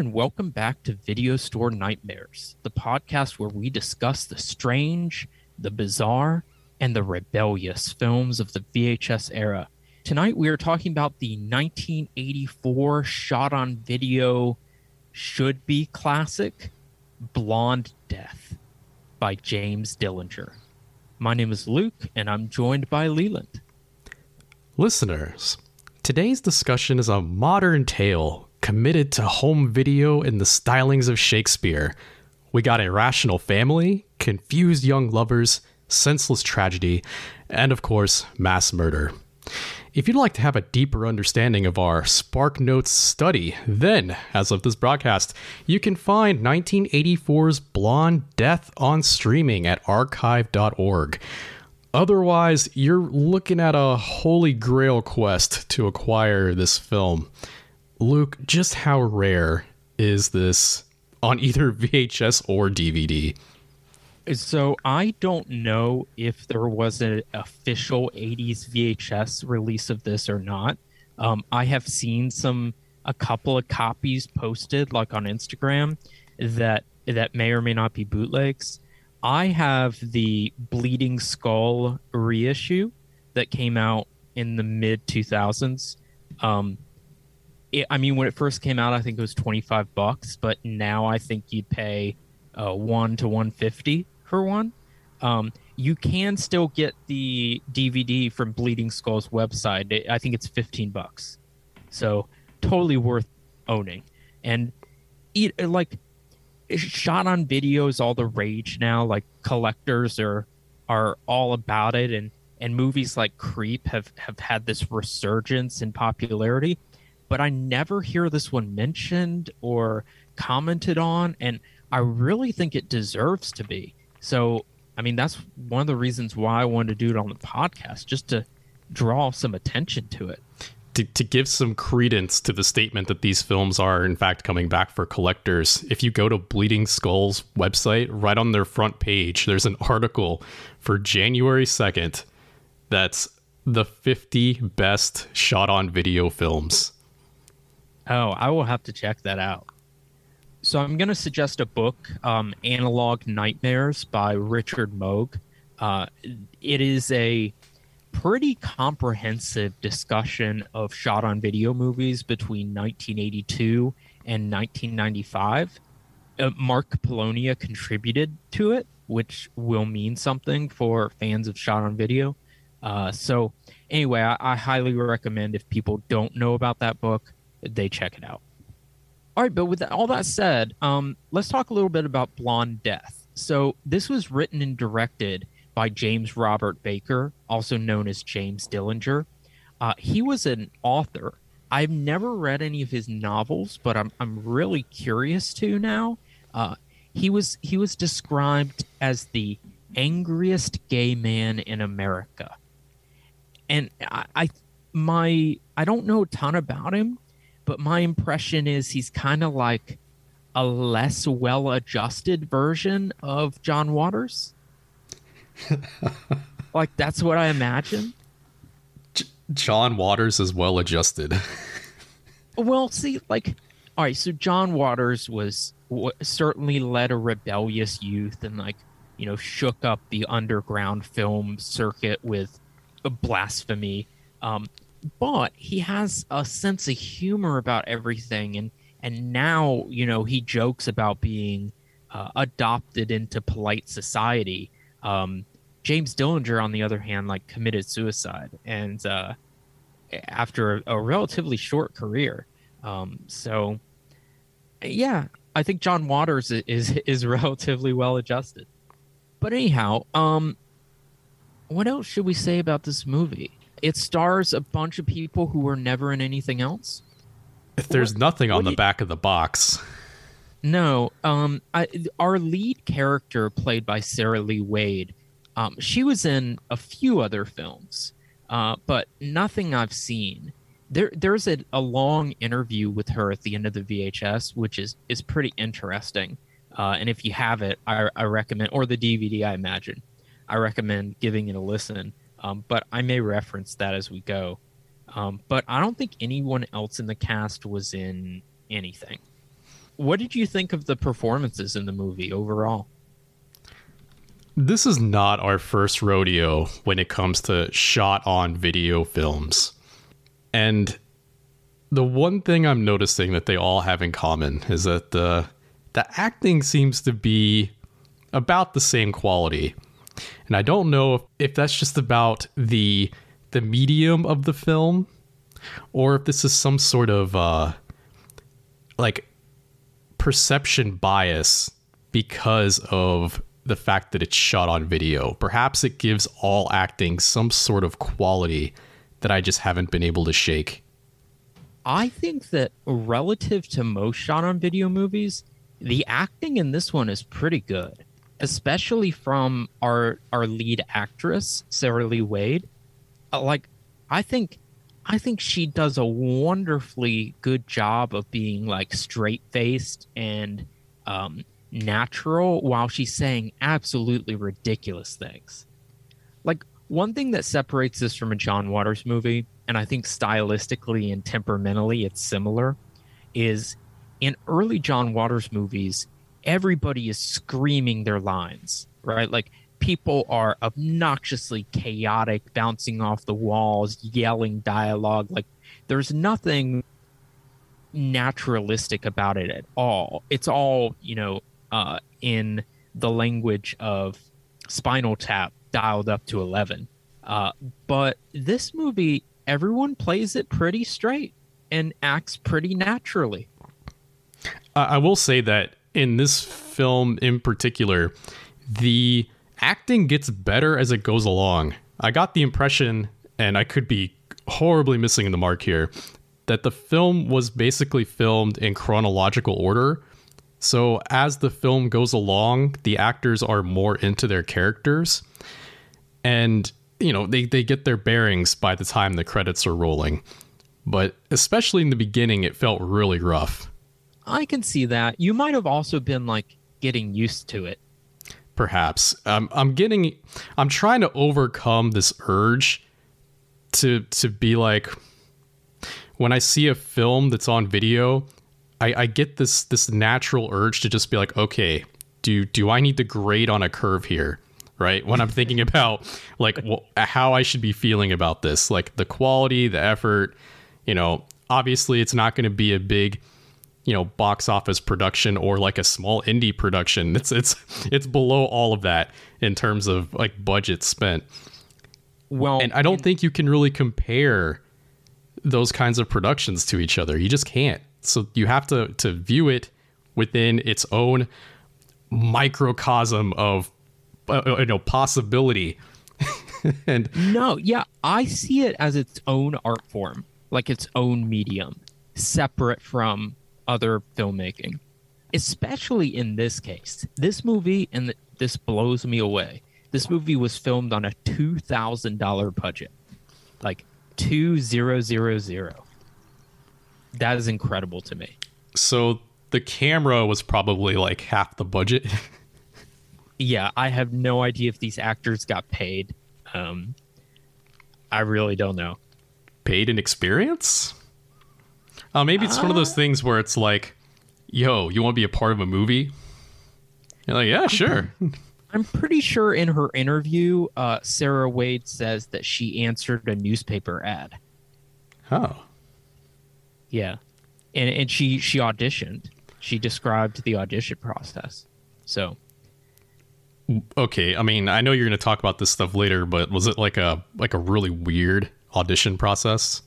And welcome back to Video Store Nightmares, the podcast where we discuss the strange, the bizarre, and the rebellious films of the VHS era. Tonight, we are talking about the 1984 shot on video should be classic Blonde Death by James Dillinger. My name is Luke, and I'm joined by Leland. Listeners, today's discussion is a modern tale committed to home video in the stylings of Shakespeare. We got irrational family, confused young lovers, senseless tragedy, and of course, mass murder. If you'd like to have a deeper understanding of our Spark Notes study, then, as of this broadcast, you can find 1984's Blonde Death on streaming at archive.org. Otherwise, you're looking at a holy grail quest to acquire this film. Luke, just how rare is this on either VHS or DVD? So I don't know if there was an official 80s VHS release of this or not. Um, I have seen some a couple of copies posted like on Instagram that that may or may not be bootlegs. I have the Bleeding Skull reissue that came out in the mid 2000s. Um, it, I mean, when it first came out, I think it was 25 bucks, but now I think you'd pay uh, one to 150 for one. Um, you can still get the DVD from Bleeding Skull's website. I think it's 15 bucks. So totally worth owning. And it, like shot on video is all the rage now. Like collectors are are all about it and and movies like Creep have have had this resurgence in popularity. But I never hear this one mentioned or commented on and I really think it deserves to be. So, I mean, that's one of the reasons why I wanted to do it on the podcast, just to draw some attention to it. To, to give some credence to the statement that these films are, in fact, coming back for collectors, if you go to Bleeding Skull's website, right on their front page, there's an article for January 2nd that's the 50 best shot on video films. Oh, I will have to check that out. So I'm going to suggest a book, um, Analog Nightmares by Richard Mogg. Uh, it is a pretty comprehensive discussion of shot on video movies between 1982 and 1995. Uh, Mark Polonia contributed to it, which will mean something for fans of shot on video. Uh, so, anyway, I, I highly recommend if people don't know about that book, they check it out. All right, but with all that said, um, let's talk a little bit about Blonde Death. So this was written and directed by James Robert Baker, also known as James Dillinger. Uh, he was an author. I've never read any of his novels, but I'm I'm really curious to now. Uh, he was he was described as the angriest gay man in America, and I, I my I don't know a ton about him, but my impression is he's kind of like a less well adjusted version of John Waters. like that's what I imagine. J- John Waters is well adjusted. well, see, like, all right, so John Waters was w- certainly led a rebellious youth and like you know shook up the underground film circuit with blasphemy. Um, but he has a sense of humor about everything and and now you know he jokes about being uh, adopted into polite society. Um, james dillinger on the other hand like committed suicide and uh, after a, a, relatively short career. Um, so yeah i think john waters is is relatively well adjusted. But anyhow um what else should we say about this movie it stars a bunch of people who were never in anything else. If there's what, nothing on the you, back of the box. No, um, I, our lead character, played by Sarah Lee Wade, um, she was in a few other films, uh, but nothing I've seen. There, there's a, a long interview with her at the end of the VHS, which is is pretty interesting. Uh, and if you have it, I, I recommend, or the DVD, I imagine, I recommend giving it a listen um, but I may reference that as we go. Um, but I don't think anyone else in the cast was in anything. What did you think of the performances in the movie overall? This is not our first rodeo when it comes to shot on video films. And the one thing I'm noticing that they all have in common is that the the acting seems to be about the same quality. And I don't know if, if that's just about the the medium of the film or if this is some sort of uh like perception bias because of the fact that it's shot on video. Perhaps it gives all acting some sort of quality that I just haven't been able to shake. I think that relative to most shot on video movies, the acting in this one is pretty good, especially from our our lead actress, Sarah Lee Wade. Uh, like I think I think she does a wonderfully good job of being like straight faced and um, natural while she's saying absolutely ridiculous things. Like one thing that separates this from a John Waters movie, and I think stylistically and temperamentally it's similar, is in early John Waters movies, everybody is screaming their lines, right? Like people are obnoxiously chaotic, bouncing off the walls, yelling dialogue. Like there's nothing naturalistic about it at all. It's all, you know, uh, in the language of Spinal Tap dialed up to 11. Uh, but this movie, everyone plays it pretty straight and acts pretty naturally. I will say that in this film in particular, the acting gets better as it goes along. I got the impression, and I could be horribly missing the mark here, that the film was basically filmed in chronological order. So as the film goes along, the actors are more into their characters. And, you know, they, they get their bearings by the time the credits are rolling. But especially in the beginning, it felt really rough. I can see that. You might have also been like getting used to it. Perhaps. Um, I'm getting I'm trying to overcome this urge to to be like when I see a film that's on video, I, I get this this natural urge to just be like, okay, do do I need to grade on a curve here? Right when I'm thinking about like how I should be feeling about this, like the quality, the effort. You know, obviously it's not going to be a big you know box office production or like a small indie production. It's it's it's below all of that in terms of like budget spent. Well and i don't think you can really compare those kinds of productions to each other. You just can't. So you have to to view it within its own microcosm of uh, uh you know possibility. And no yeah i see it as its own art form like its own medium separate from other filmmaking, especially in this case. This movie, and this blows me away. This movie was filmed on a two thousand dollar budget, like two zero zero zero. That is incredible to me. So the camera was probably like half the budget. yeah, I have no idea if these actors got paid. Um, I really don't know. Paid in experience? Uh, maybe it's uh, one of those uh. things where it's like, yo, you want to be a part of a movie? You're like, yeah, sure. I'm pretty sure in her interview, uh, Sarah Wade says that she answered a newspaper ad. Oh. Yeah. And and she she auditioned. She described the audition process. So Okay, I mean, I know you're going to talk about this stuff later, but was it like a like a really weird audition process?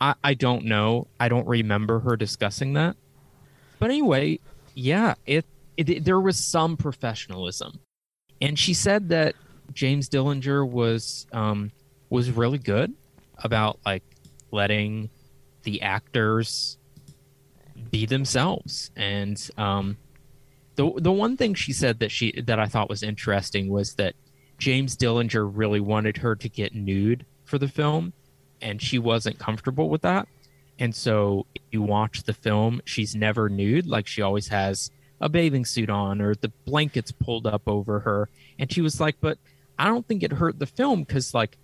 I, I don't know. I don't remember her discussing that. But anyway, yeah, it, it, it there was some professionalism, and she said that James Dillinger was um, was really good about like letting the actors be themselves and um, the the one thing she said that she that I thought was interesting was that James Dillinger really wanted her to get nude for the film and she wasn't comfortable with that. And so you watch the film, she's never nude, like she always has a bathing suit on or the blankets pulled up over her. And she was like, but I don't think it hurt the film because, like,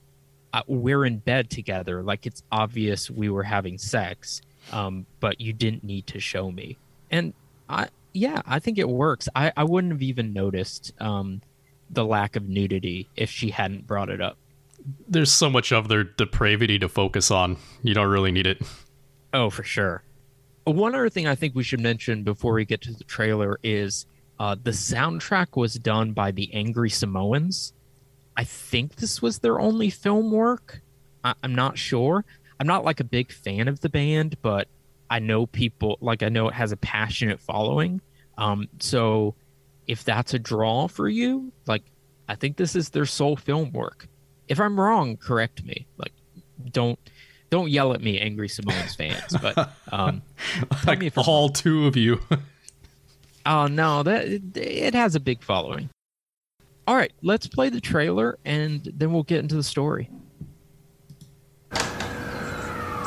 uh, we're in bed together. Like, it's obvious we were having sex. um, but you didn't need to show me. And I, yeah, I think it works. I, I wouldn't have even noticed um, the lack of nudity if she hadn't brought it up. There's so much of their depravity to focus on. You don't really need it. Oh, for sure. One other thing I think we should mention before we get to the trailer is uh, the soundtrack was done by the Angry Samoans. I think this was their only film work. I- I'm not sure. I'm not like a big fan of the band, but I know people like I know it has a passionate following. Um, so if that's a draw for you, like I think this is their sole film work. If I'm wrong, correct me. Like don't don't yell at me, angry Samoans fans. But um, like me if all wrong. two of you. oh no, that it, it has a big following. All right, let's play the trailer and then we'll get into the story.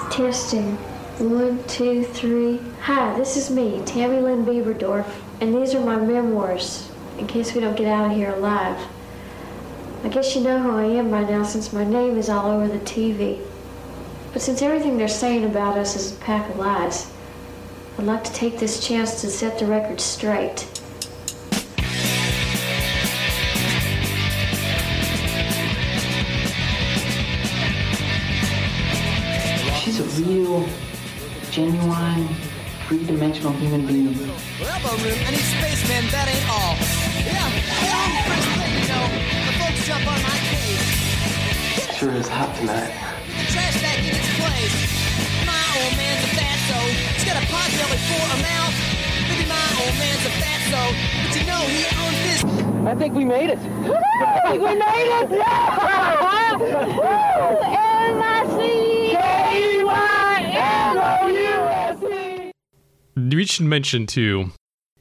Testing. One, two, three. Hi, this is me, Tammy Lynn Bieberdorf, and these are my memoirs, in case we don't get out of here alive. I guess you know who I am by now since my name is all over the TV. But since everything they're saying about us is a pack of lies, I'd like to take this chance to set the record straight. She's a real, genuine, three-dimensional human being. Elbow room, I need spaceman, that ain't all. Jump on my case. Sure is hot tonight. The trash bag in its place. My old man's a fatso. He's got a pot belly for a mouth. Maybe my old man's a fatso, but you know he owns this. I think we made it. I think we made it. Yeah! We should mention too,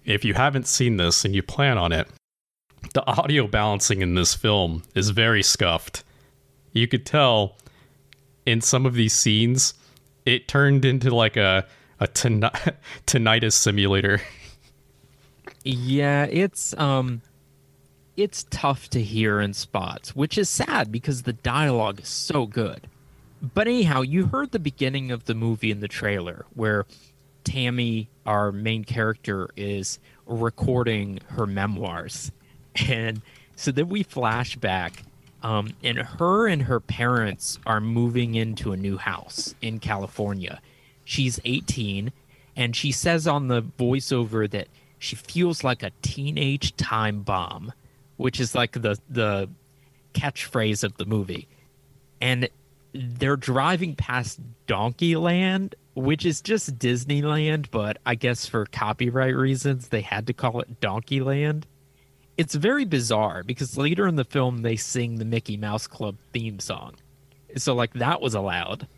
if you haven't seen this and you plan on it, the audio balancing in this film is very scuffed. You could tell in some of these scenes, it turned into like a a tinnitus simulator. Yeah, it's um it's tough to hear in spots, which is sad because the dialogue is so good. But anyhow, you heard the beginning of the movie in the trailer where Tammy, our main character, is recording her memoirs. And so then we flash back, um, and her and her parents are moving into a new house in California. She's 18, and she says on the voiceover that she feels like a teenage time bomb, which is like the, the catchphrase of the movie. And they're driving past Donkeyland, which is just Disneyland, but I guess for copyright reasons they had to call it Donkeyland. It's very bizarre because later in the film they sing the Mickey Mouse Club theme song. So like that was allowed.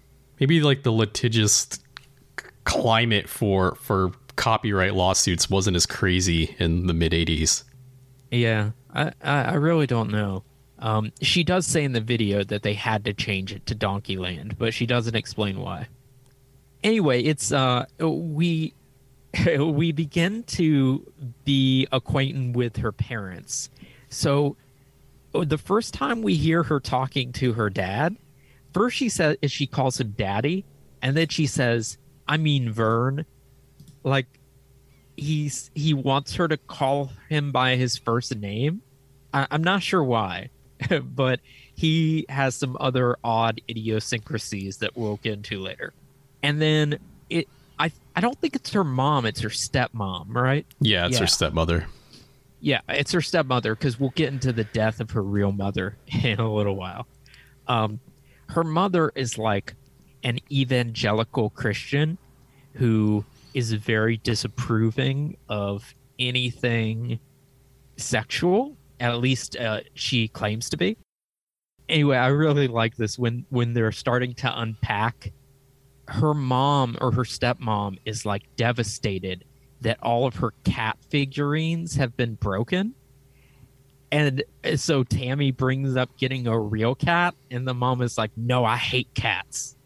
Maybe like the litigious climate for for copyright lawsuits wasn't as crazy in the mid 80s. Yeah, I, I really don't know. Um, she does say in the video that they had to change it to Donkeyland, but she doesn't explain why. Anyway, it's uh, we we begin to be acquainted with her parents. So oh, the first time we hear her talking to her dad, first she says she calls him daddy, and then she says, "I mean Vern," like he's he wants her to call him by his first name. I, I'm not sure why. but he has some other odd idiosyncrasies that we'll get into later. And then it I I don't think it's her mom, it's her stepmom, right? Yeah, it's yeah. her stepmother. Yeah, it's her stepmother because we'll get into the death of her real mother in a little while. Um, her mother is like an evangelical Christian who is very disapproving of anything sexual at least uh, she claims to be. Anyway, I really like this when when they're starting to unpack. Her mom or her stepmom is like devastated that all of her cat figurines have been broken. And so Tammy brings up getting a real cat, and the mom is like, No, I hate cats.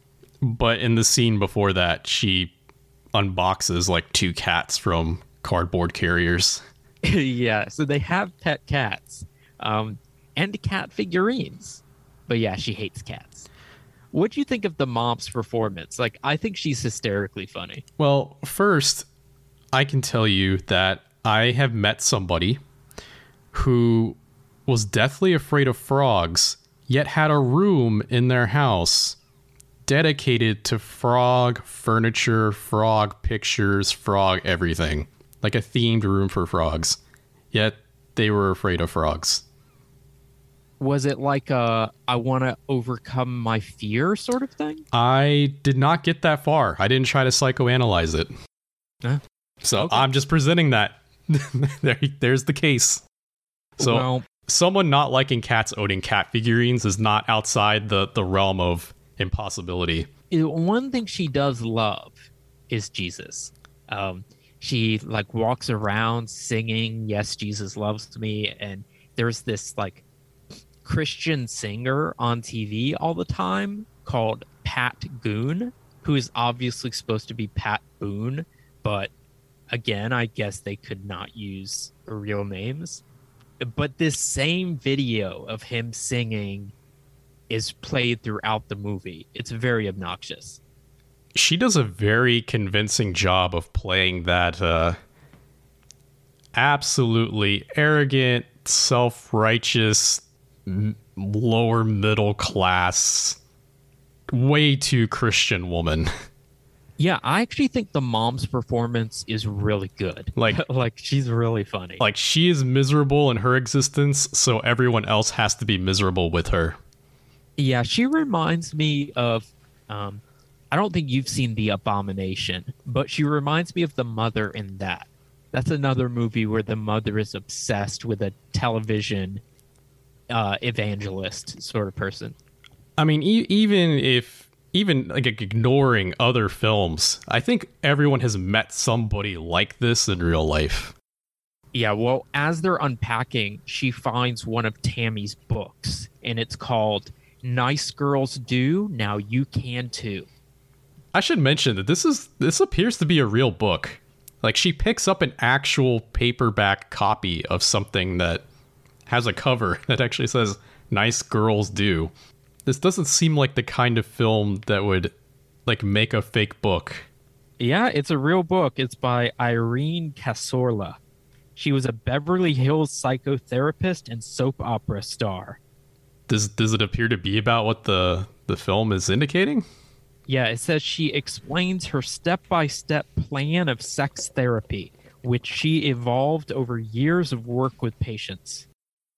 But in the scene before that, she unboxes like two cats from cardboard carriers. yeah, so they have pet cats um, and cat figurines. But yeah, she hates cats. What do you think of the mom's performance? Like, I think she's hysterically funny. Well, first, I can tell you that I have met somebody who was deathly afraid of frogs, yet had a room in their house dedicated to frog furniture, frog pictures, frog everything. Like a themed room for frogs. Yet they were afraid of frogs. Was it like a I want to overcome my fear sort of thing? I did not get that far. I didn't try to psychoanalyze it. Huh? So Okay. I'm just presenting that. there, there's the case. So well, someone not liking cats owning cat figurines is not outside the, the realm of impossibility. one thing she does love is Jesus. Um, she like walks around singing, "Yes, Jesus loves me," and there's this like Christian singer on TV all the time called Pat Goon, who is obviously supposed to be Pat Boone, but again, I guess they could not use real names. But this same video of him singing is played throughout the movie. It's very obnoxious. She does a very convincing job of playing that uh, absolutely arrogant, self righteous, lower middle class, way too Christian woman. Yeah, I actually think the mom's performance is really good. Like- like she's really funny. like she is miserable in her existence, so everyone else has to be miserable with her. yeah, she reminds me of um I don't think you've seen The Abomination, but she reminds me of the mother in that. That's another movie where the mother is obsessed with a television uh evangelist sort of person. I mean, e- even if even like ignoring other films, I think everyone has met somebody like this in real life. Yeah, well, as they're unpacking, she finds one of Tammy's books, and it's called Nice Girls Do, Now You Can Too. I should mention that this is this appears to be a real book. Like she picks up an actual paperback copy of something that has a cover that actually says "Nice Girls Do." This doesn't seem like the kind of film that would like make a fake book. Yeah, it's a real book. It's by Irene Kassorla. She was a Beverly Hills psychotherapist and soap opera star. Does does it appear to be about what the the film is indicating? Yeah, it says she explains her step by step plan of sex therapy, which she evolved over years of work with patients.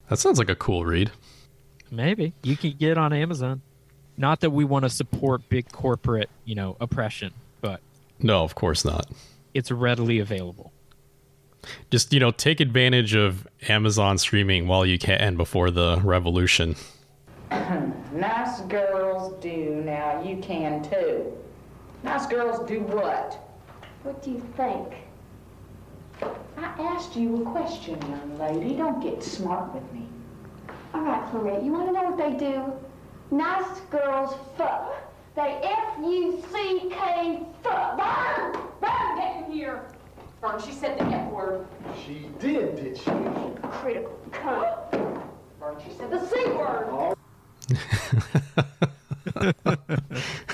That sounds like a cool read. Maybe you can get on Amazon. Not that we want to support big corporate, you know, oppression, but No, of course not. it's readily available. Just you know, take advantage of Amazon streaming while you can before the revolution. Nice girls do, now you can too. Nice girls do what? What do you think? I asked you a question, young lady. Don't get smart with me. All right, Florette, you want to know what they do? Nice girls fuck. They F-U-C-K fuck. Vern! Vern! Get in here! Vern, she said the F word. She did, did she? Critical cunt. Vern, she said The C word.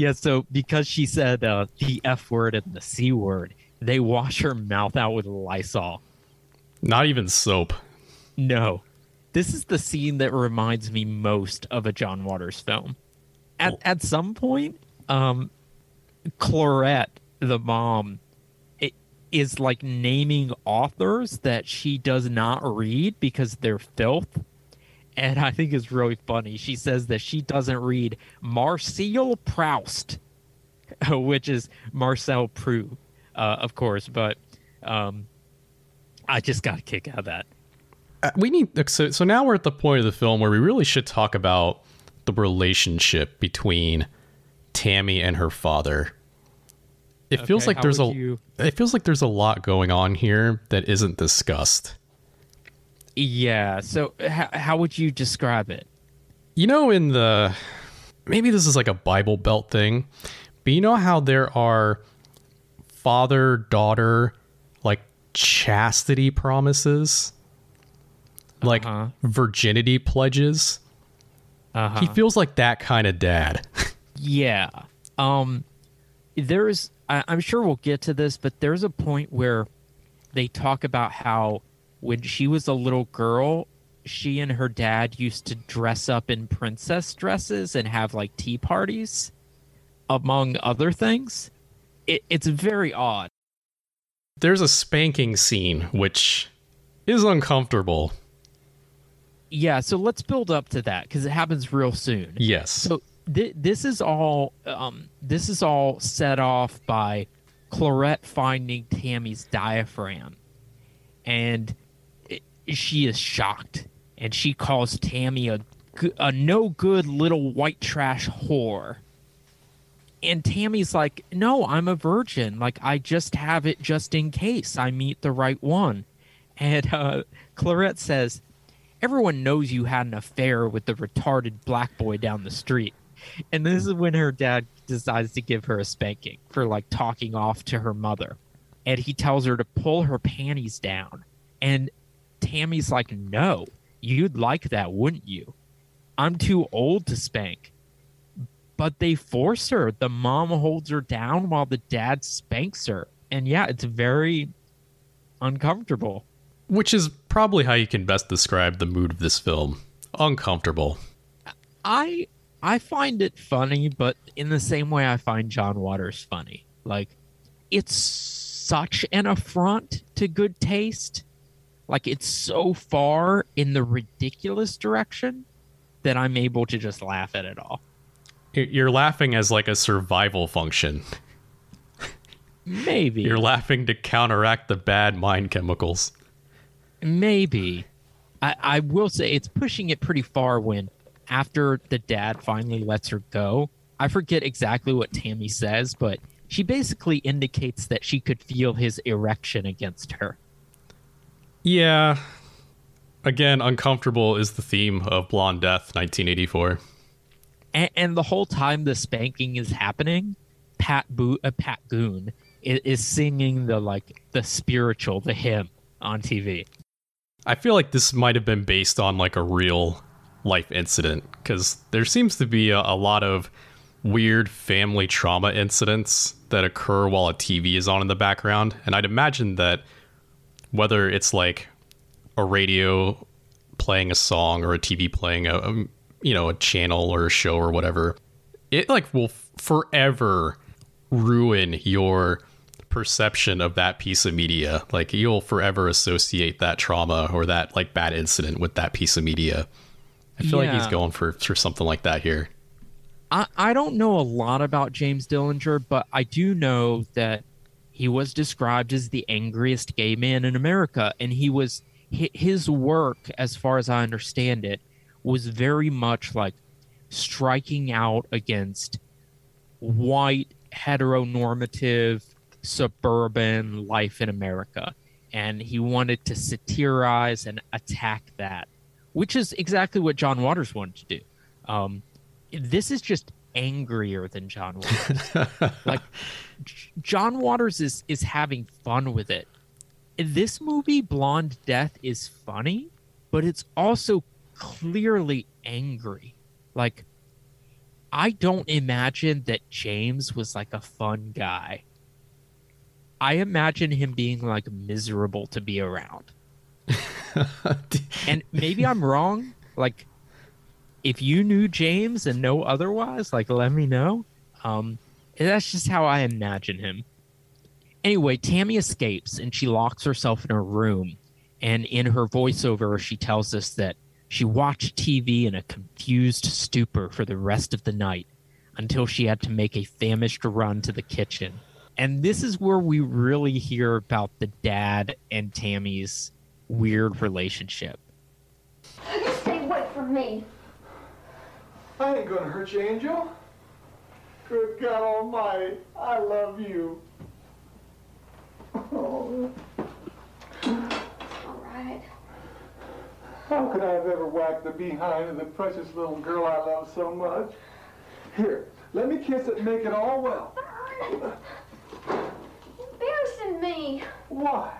Yeah, so because she said uh, the F word and the C word, they wash her mouth out with Lysol. Not even soap. No. This is the scene that reminds me most of a John Waters film. At at some point, um Clarette, the mom, is like naming authors that she does not read because they're filth. And I think it's really funny. She says that she doesn't read Marcel Proust, which is Marcel Proust, uh, of course, but um I just got a kick out of that. Uh, we need so so now we're at the point of the film where we really should talk about the relationship between Tammy and her father. It feels Okay, like there's a you- it feels like there's a lot going on here that isn't discussed. Yeah. So, h- how would you describe it? You know in the maybe this is like a Bible Belt thing, but you know how there are father daughter like chastity promises? Like Uh-huh. virginity pledges. Uh-huh. He feels like that kind of dad. Yeah. Um there's I, I'm sure we'll get to this, but there's a point where they talk about how when she was a little girl, she and her dad used to dress up in princess dresses and have like tea parties, among other things. It, it's very odd. There's a spanking scene, which is uncomfortable. Yeah, so let's build up to that because it happens real soon. Yes. So th- this is all um, this is all set off by Clarette finding Tammy's diaphragm, and it, she is shocked, and she calls Tammy a a no good little white trash whore. And Tammy's like, "No, I'm a virgin. Like I just have it just in case I meet the right one." And uh, Clarette says, everyone knows you had an affair with the retarded black boy down the street. And this is when her dad decides to give her a spanking for like talking off to her mother. And he tells her to pull her panties down. And Tammy's like, no, you'd like that, wouldn't you? I'm too old to spank. But they force her. The mom holds her down while the dad spanks her. And yeah, it's very uncomfortable. Which is probably how you can best describe the mood of this film. Uncomfortable. I I find it funny, but in the same way I find John Waters funny. Like it's such an affront to good taste. Like it's so far in the ridiculous direction that I'm able to just laugh at it all. You're- laughing as like a survival function. Maybe. You're laughing to counteract the bad mind chemicals. Maybe. I, I will say it's pushing it pretty far when after the dad finally lets her go. I forget exactly what Tammy says, but she basically indicates that she could feel his erection against her. Yeah. Again, uncomfortable is the theme of Blonde Death 1984. And, and the whole time the spanking is happening, Pat Bo- uh, Pat Goon is, is singing the like the spiritual, the hymn on TV. I feel like this might have been based on like a real life incident because there seems to be a, a lot of weird family trauma incidents that occur while a TV is on in the background. And I'd imagine that whether it's like a radio playing a song or a TV playing a, um, you know, a channel or a show or whatever, it like will forever ruin your perception of that piece of media. Like you'll forever associate that trauma or that like bad incident with that piece of media. I feel like he's going for for something like that here. I, I don't know a lot about James Dillinger, but I do know that he was described as the angriest gay man in America, and he was his work, as far as I understand it, was very much like striking out against white heteronormative suburban life in America, and he wanted to satirize and attack that, which is exactly what John Waters wanted to do. Um, this is just angrier than John Waters. like J- John Waters is is having fun with it. This movie Blonde Death is funny, but it's also clearly angry. Like I don't imagine that James was like a fun guy. I imagine him being like miserable to be around. and maybe I'm wrong. Like if you knew James and know otherwise, like let me know. Um, that's just how I imagine him. Anyway, Tammy escapes and she locks herself in her room. And in her voiceover, she tells us that she watched TV in a confused stupor for the rest of the night until she had to make a famished run to the kitchen. And this is where we really hear about the dad and Tammy's weird relationship. You stay away from me. I ain't gonna hurt you, Angel. Good God Almighty, I love you. Oh, All right. How could I have ever whacked the behind of the precious little girl I love so much? Here, let me kiss it and make it all well. Embarrassing me. Why?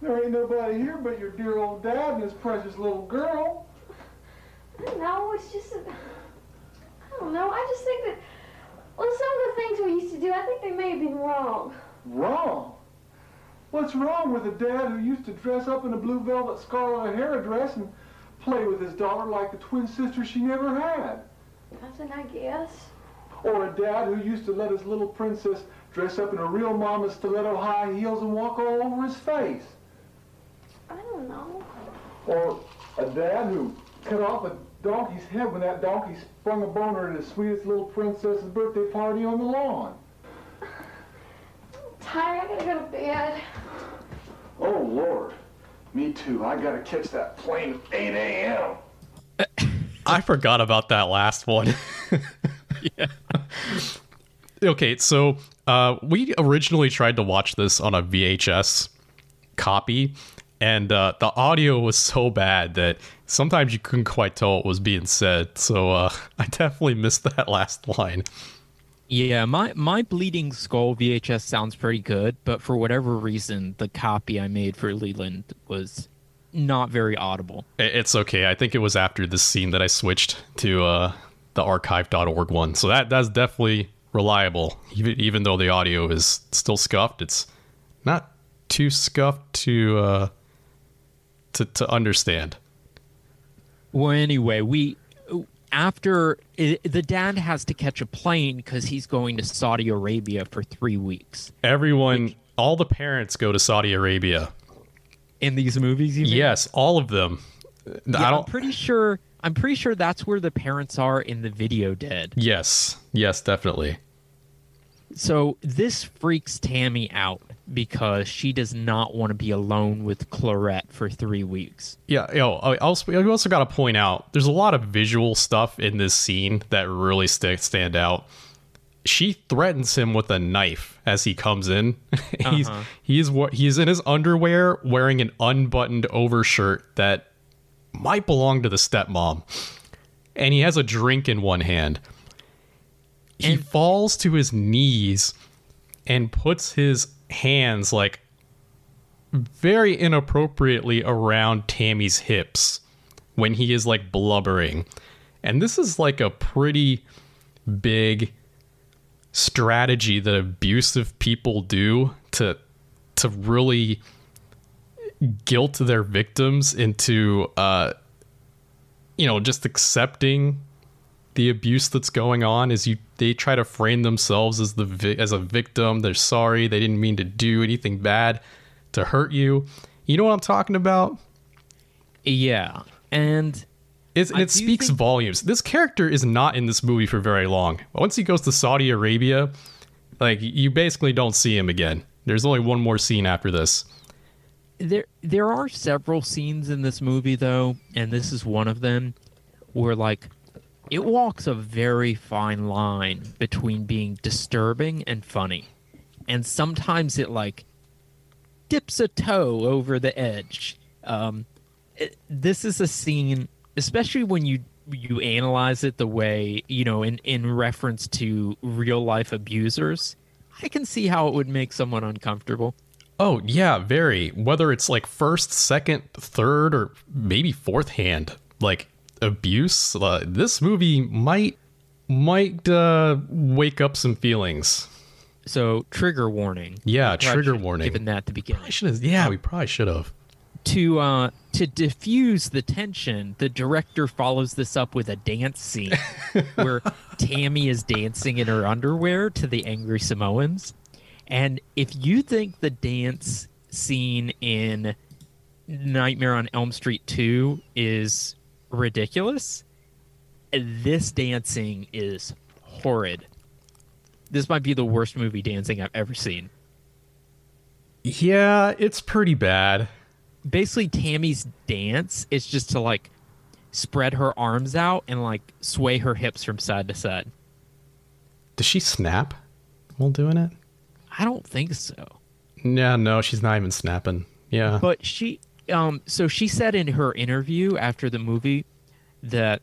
There ain't nobody here but your dear old dad and his precious little girl. No, it's just. A... don't know. I just think that, well, some of the things we used to do, I think they may have been wrong. Wrong? What's wrong with a dad who used to dress up in a blue velvet Scarlet O'Hara dress and play with his daughter like the twin sister she never had? Nothing, I guess. Or a dad who used to let his little princess dress up in a real mama stiletto high heels and walk all over his face? I don't know. Or a dad who cut off a donkey's head when that donkey sprung a boner at his sweetest little princess's birthday party on the lawn? Tired, I gotta go to bed. Oh, Lord. Me too. I gotta catch that plane at 8 a.m. I forgot about that last one. Yeah. okay, so uh, we originally tried to watch this on a VHS copy, and uh, the audio was so bad that sometimes you couldn't quite tell what was being said. So uh, I definitely missed that last line. Yeah, my my bleeding skull VHS sounds pretty good, but for whatever reason, the copy I made for Leland was not very audible. It's okay. I think it was after this scene that I switched to uh, the archive.org one. So that that's definitely reliable. Even even though the audio is still scuffed, it's not too scuffed to uh, to to understand. Well, anyway, we after i the dad has to catch a plane because he's going to Saudi Arabia for three weeks. Everyone, all the parents go to Saudi Arabia. In these movies, you mean? Yes, all of them. Yeah, I I'm pretty sure. I'm pretty sure that's where the parents are in the video dead. yes, yes, definitely. So this freaks Tammy out because she does not want to be alone with Clarette for three weeks. Yeah, yo, I also I also got to point out there's a lot of visual stuff in this scene that really st- stand out. She threatens him with a knife as he comes in. he's Uh-huh. he's what he's in his underwear wearing an unbuttoned overshirt that might belong to the stepmom. And he has a drink in one hand. He And- falls to his knees and puts his hands like very inappropriately around Tammy's hips when he is like blubbering. And this is like a pretty big strategy that abusive people do to to really guilt their victims into uh you know just accepting the abuse that's going on is you they try to frame themselves as the vi- as a victim. They're sorry. They didn't mean to do anything bad to hurt you. You know what i'm talking about? Yeah, and it's, and it speaks think- volumes. This character is not in this movie for very long. Once he goes to saudi arabia like you basically don't see him again. There's only one more scene after this. There there are several scenes in this movie though, and this is one of them where like it walks a very fine line between being disturbing and funny. And sometimes it like dips a toe over the edge. Um it, this is a scene especially when you you analyze it the way, you know, in in reference to real life abusers. I can see how it would make someone uncomfortable. Oh yeah, very. Whether it's like first, second, third, or maybe fourth hand, like abuse. Uh, this movie might might uh, wake up some feelings. So trigger warning. Yeah, trigger warning. Given that at the beginning. Have. Yeah, we probably should have. To uh to diffuse the tension, the director follows this up with a dance scene where Tammy is dancing in her underwear to the Angry Samoans. And if you think the dance scene in Nightmare on Elm Street 2 is ridiculous, this dancing is horrid. This might be the worst movie dancing I've ever seen. Yeah, it's pretty bad. basically Tammy's dance is just to like spread her arms out and like sway her hips from side to side. Does she snap while doing it? I don't think so. Yeah, no, she's not even snapping. Yeah. But she um so she said in her interview after the movie that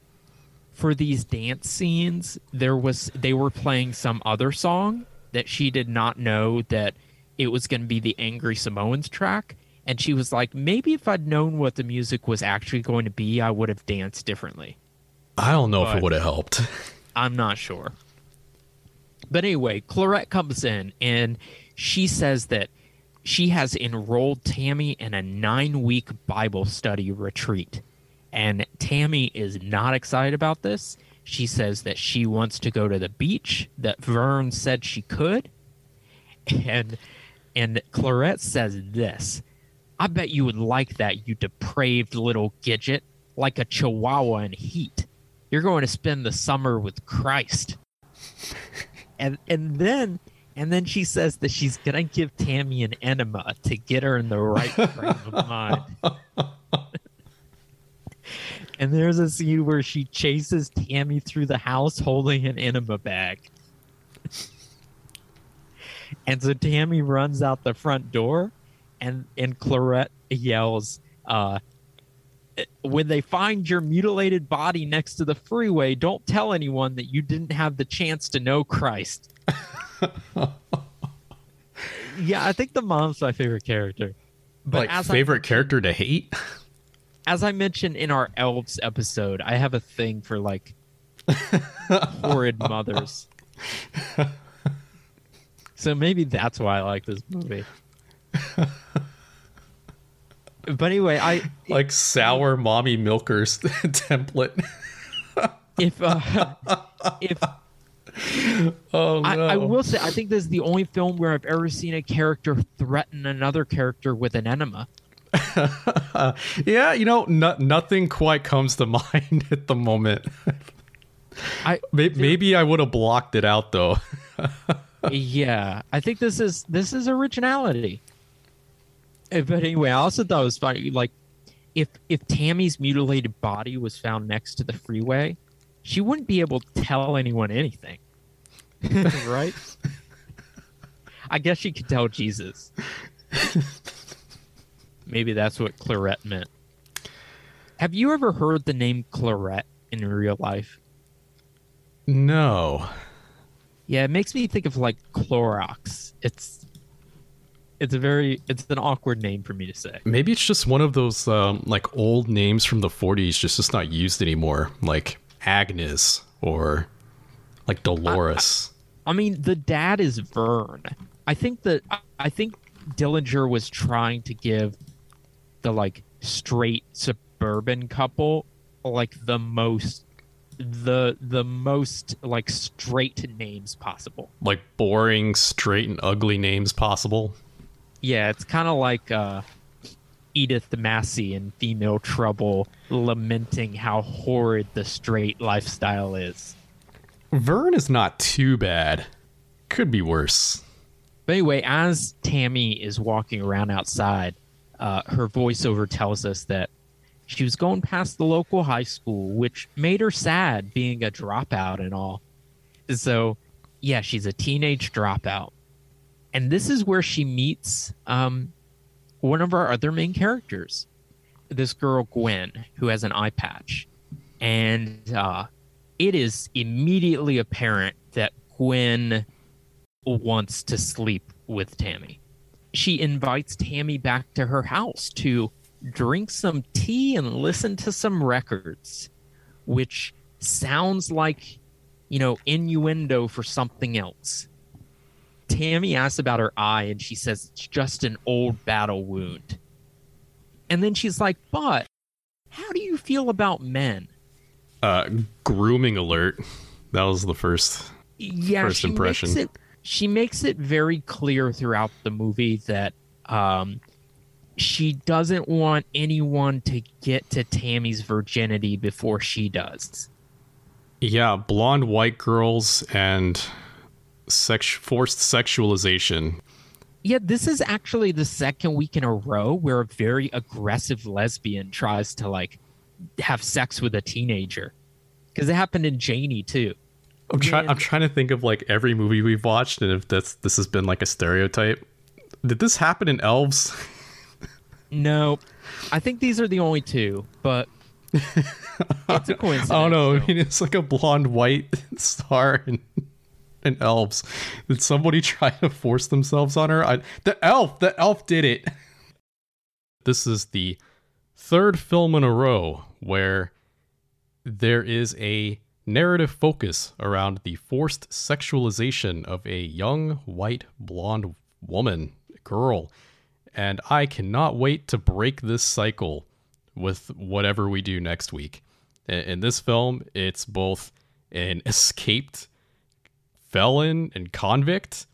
for these dance scenes there was they were playing some other song that she did not know that it was going to be the Angry Samoans track and she was like maybe if I'd known what the music was actually going to be I would have danced differently. I don't know if it would have helped. I'm not sure. But anyway, Clarette comes in and she says that she has enrolled Tammy in a nine week Bible study retreat. And Tammy is not excited about this. She says that she wants to go to the beach, that Vern said she could. And and Clarette says this I bet you would like that, you depraved little gidget, like a chihuahua in heat. You're going to spend the summer with Christ. and and then and then she says that she's gonna give Tammy an enema to get her in the right frame of mind. and there's a scene where she chases Tammy through the house holding an enema bag. and so Tammy runs out the front door and and Clarette yells, uh, when they find your mutilated body next to the freeway, don't tell anyone that you didn't have the chance to know Christ. yeah, I think the mom's my favorite character. But like as I favorite mentioned- character to hate? as I mentioned in our elves episode, I have a thing for like horrid mothers. so maybe that's why I like this movie. but anyway, I like sour mommy milkers template. if uh, if Oh no. I, I will say, I think this is the only film where I've ever seen a character threaten another character with an enema. yeah, you know, no, nothing quite comes to mind at the moment. I May- Maybe I would have blocked it out though. yeah, I think this is this is originality. Uh, But anyway, I also thought it was funny. Like, if if Tammy's mutilated body was found next to the freeway, she wouldn't be able to tell anyone anything, right? I guess she could tell Jesus. Maybe that's what Clarette meant. Have you ever heard the name Clarette in real life? no. Yeah, it makes me think of like Clorox. It's it's a very it's an awkward name for me to say. Maybe it's just one of those um, like old names from the 40s just just not used anymore, like Agnes or like Dolores. I mean, the dad is Vern. I think that I think Dillinger was trying to give the like straight suburban couple like the most the the most like straight names possible. like boring, straight and ugly names possible. Yeah, it's kind of like uh, Edith Massey in Female Trouble lamenting how horrid the straight lifestyle is. Vern is not too bad. Could be worse. But anyway, as Tammy is walking around outside, uh, her voiceover tells us that she was going past the local high school, which made her sad being a dropout and all. So, yeah, she's a teenage dropout. And this is where she meets um, one of our other main characters, this girl, Gwen, who has an eye patch. And uh, it is immediately apparent that Gwen wants to sleep with Tammy. She invites Tammy back to her house to drink some tea and listen to some records, which sounds like, you know, innuendo for something else. Tammy asks about her eye and she says it's just an old battle wound. And then she's like, But how do you feel about men? Uh, grooming alert. That was the first. yeah, first she impression. Makes it, she makes it very clear throughout the movie that um, she doesn't want anyone to get to Tammy's virginity before she does. Yeah, blonde white girls and sex forced sexualization. Yeah, this is actually the second week in a row where a very aggressive lesbian tries to like have sex with a teenager. Because it happened in Janie too. I'm trying. I'm trying to think of like every movie we've watched, and if that's this has been like a stereotype. Did this happen in Elves? No, I think these are the only two, but it's a coincidence. I don't know. so- I mean, it's like a blonde white star and in Elves. Did somebody try to force themselves on her? I, the elf. The elf did it. This is the third film in a row where there is a narrative focus around the forced sexualization of a young, white, blonde woman, girl. And I cannot wait to break this cycle with whatever we do next week. In, this film, it's both an escaped felon and convict.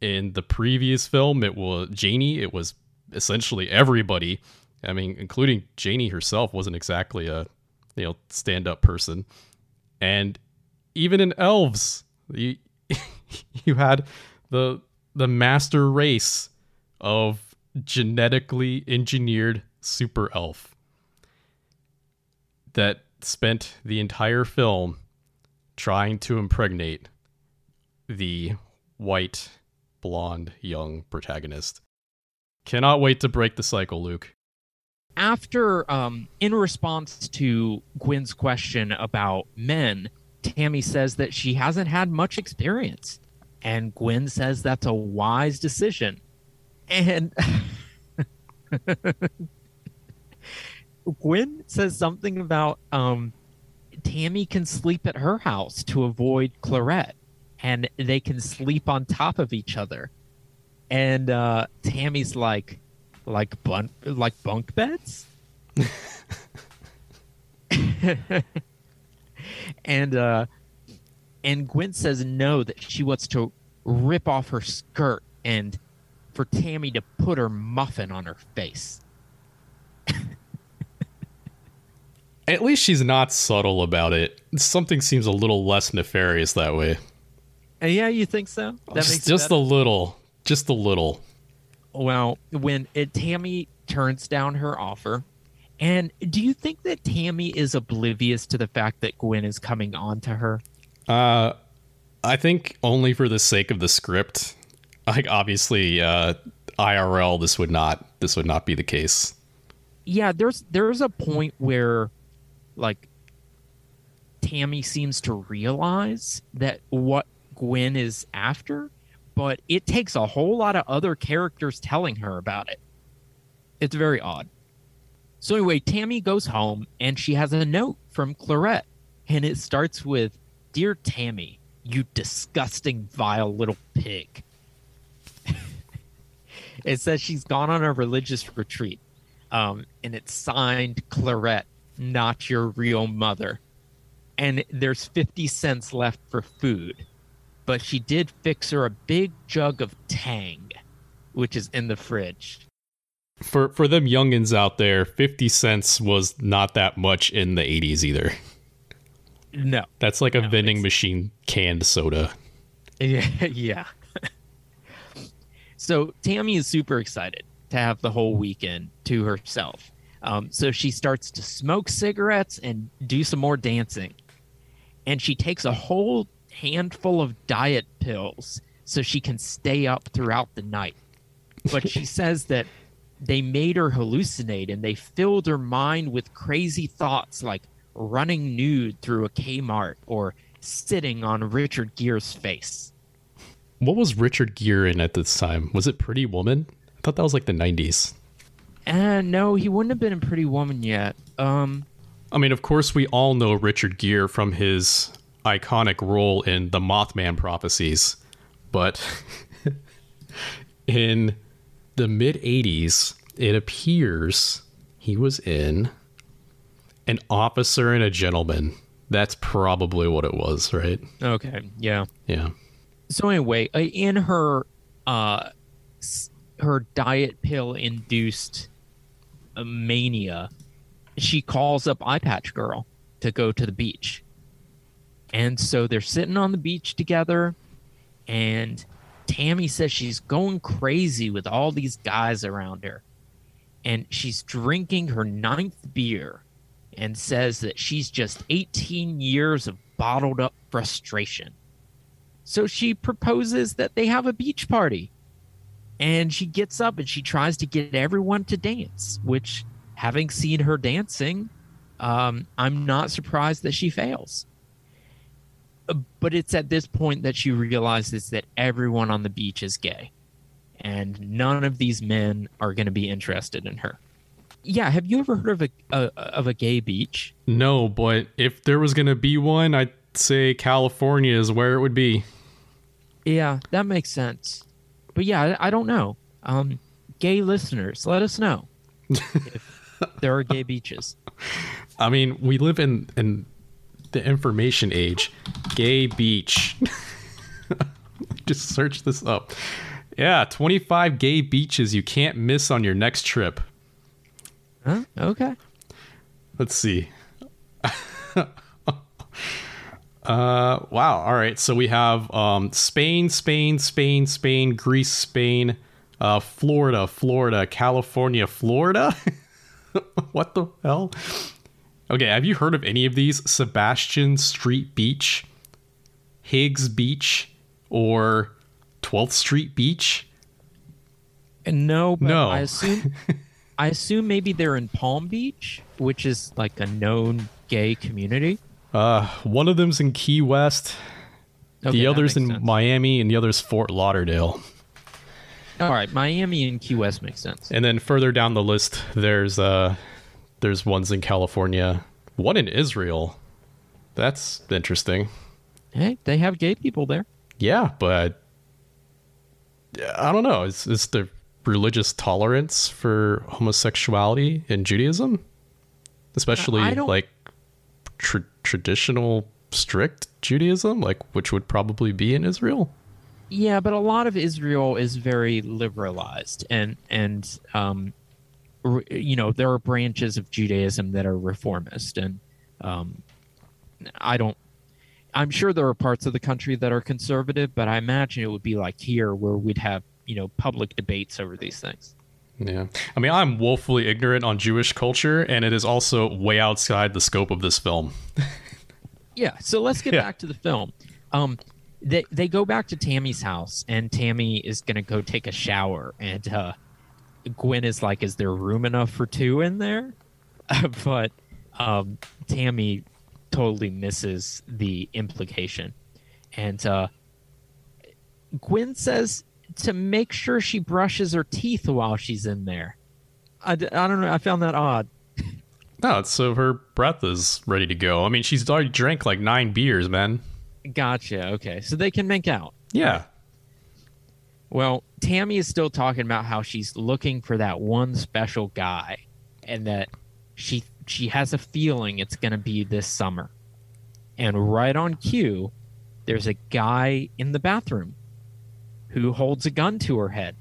In the previous film, it was Janie. It was essentially everybody. I mean, including Janie herself wasn't exactly a you know stand-up person. And even in Elves, you you had the the master race of genetically engineered super elf that spent the entire film trying to impregnate the white, blonde, young protagonist. Cannot wait to break the cycle, Luke. After, um, in response to Gwen's question about men, Tammy says that she hasn't had much experience. And Gwen says that's a wise decision. And Gwen says something about um, Tammy can sleep at her house to avoid Clarette, and they can sleep on top of each other. And uh, Tammy's like, like bunk, like bunk beds. and uh, and Gwen says no, that she wants to rip off her skirt and for Tammy to put her muffin on her face. At least she's not subtle about it. Something seems a little less nefarious that way. Uh, yeah, you think so? That just just a little. Just a little. Well, when it, Tammy turns down her offer, and do you think that Tammy is oblivious to the fact that Gwen is coming on to her? Uh, I think only for the sake of the script. Like obviously, uh, IRL, this would not this would not be the case. Yeah, there's there's a point where, like, Tammy seems to realize that what Gwen is after, but it takes a whole lot of other characters telling her about it. It's very odd. So anyway, Tammy goes home and she has a note from Clarette, and it starts with, "Dear Tammy, you disgusting, vile little pig." it says she's gone on a religious retreat, um, and it's signed Clarette, not your real mother. And there's 50 cents left for food, but she did fix her a big jug of Tang, which is in the fridge. For for them youngins out there, fifty cents was not that much in the eighties either. No, That's like a No, vending machine canned soda. Yeah, yeah. so Tammy is super excited to have the whole weekend to herself. Um, so she starts to smoke cigarettes and do some more dancing. And she takes a whole handful of diet pills so she can stay up throughout the night. But she says that they made her hallucinate and they filled her mind with crazy thoughts like running nude through a Kmart or sitting on Richard Gere's face. What was Richard Gere in at this time? Was it Pretty Woman? I thought that was like the nineties. And no, he wouldn't have been a pretty woman yet. Um, I mean, of course, we all know Richard Gere from his iconic role in the Mothman prophecies, but in the mid 80s, it appears he was in An Officer and a Gentleman. That's probably what it was, right? okay, yeah. Yeah. So anyway, uh, in her uh, her diet pill induced mania, she calls up Eye Patch Girl to go to the beach. And so they're sitting on the beach together, and Tammy says she's going crazy with all these guys around her. And she's drinking her ninth beer and says that she's just 18 years of bottled up frustration. So she proposes that they have a beach party. And she gets up and she tries to get everyone to dance, which, having seen her dancing, um, I'm not surprised that she fails. But it's at this point that she realizes that everyone on the beach is gay. And none of these men are going to be interested in her. Yeah, have you ever heard of a, a of a gay beach? No, but if there was going to be one, I'd say California is where it would be. Yeah, that makes sense. But yeah, I, I don't know. Um, gay listeners, let us know if there are gay beaches. I mean, we live in in the information age. Gay beach. Just search this up. Yeah, 25 gay beaches you can't miss on your next trip. Huh? Okay. Let's see. uh wow. All right. So we have um Spain, Spain, Spain, Spain, Greece, Spain, uh Florida, Florida, California, Florida. what the hell? Okay, have you heard of any of these? Sebastian Street Beach, Higgs Beach, or 12th Street Beach? And no, but No. I assume I assume maybe they're in Palm Beach, which is like a known gay community. Uh, one of them's in Key West, Okay, the other's in sense. Miami, and the other's Fort Lauderdale. All right, Miami and Key West makes sense. And then further down the list, there's uh, there's ones in California, one in Israel. That's interesting. Hey, they have gay people there. Yeah, but I don't know. Is is the religious tolerance for homosexuality in Judaism, especially like tr- traditional strict Judaism, like which would probably be in Israel? Yeah, but a lot of Israel is very liberalized, and and um, you know there are branches of Judaism that are reformist, and um, I don't. I'm sure there are parts of the country that are conservative, but I imagine it would be like here, where we'd have you know public debates over these things. Yeah. I mean, I'm woefully ignorant on Jewish culture, and it is also way outside the scope of this film. Yeah, so let's get Yeah. back to the film. Um, they they go back to Tammy's house, and Tammy is gonna go take a shower, and uh, Gwen is like, "Is there room enough for two in there?" but um, Tammy totally misses the implication, and uh, Gwen says to make sure she brushes her teeth while she's in there. I, I don't know. I found that odd. No, so her breath is ready to go. I mean, she's already drank like nine beers, man. Gotcha. Okay, so they can make out. Yeah. Well, Tammy is still talking about how she's looking for that one special guy and that she she has a feeling it's going to be this summer. And right on cue, there's a guy in the bathroom who holds a gun to her head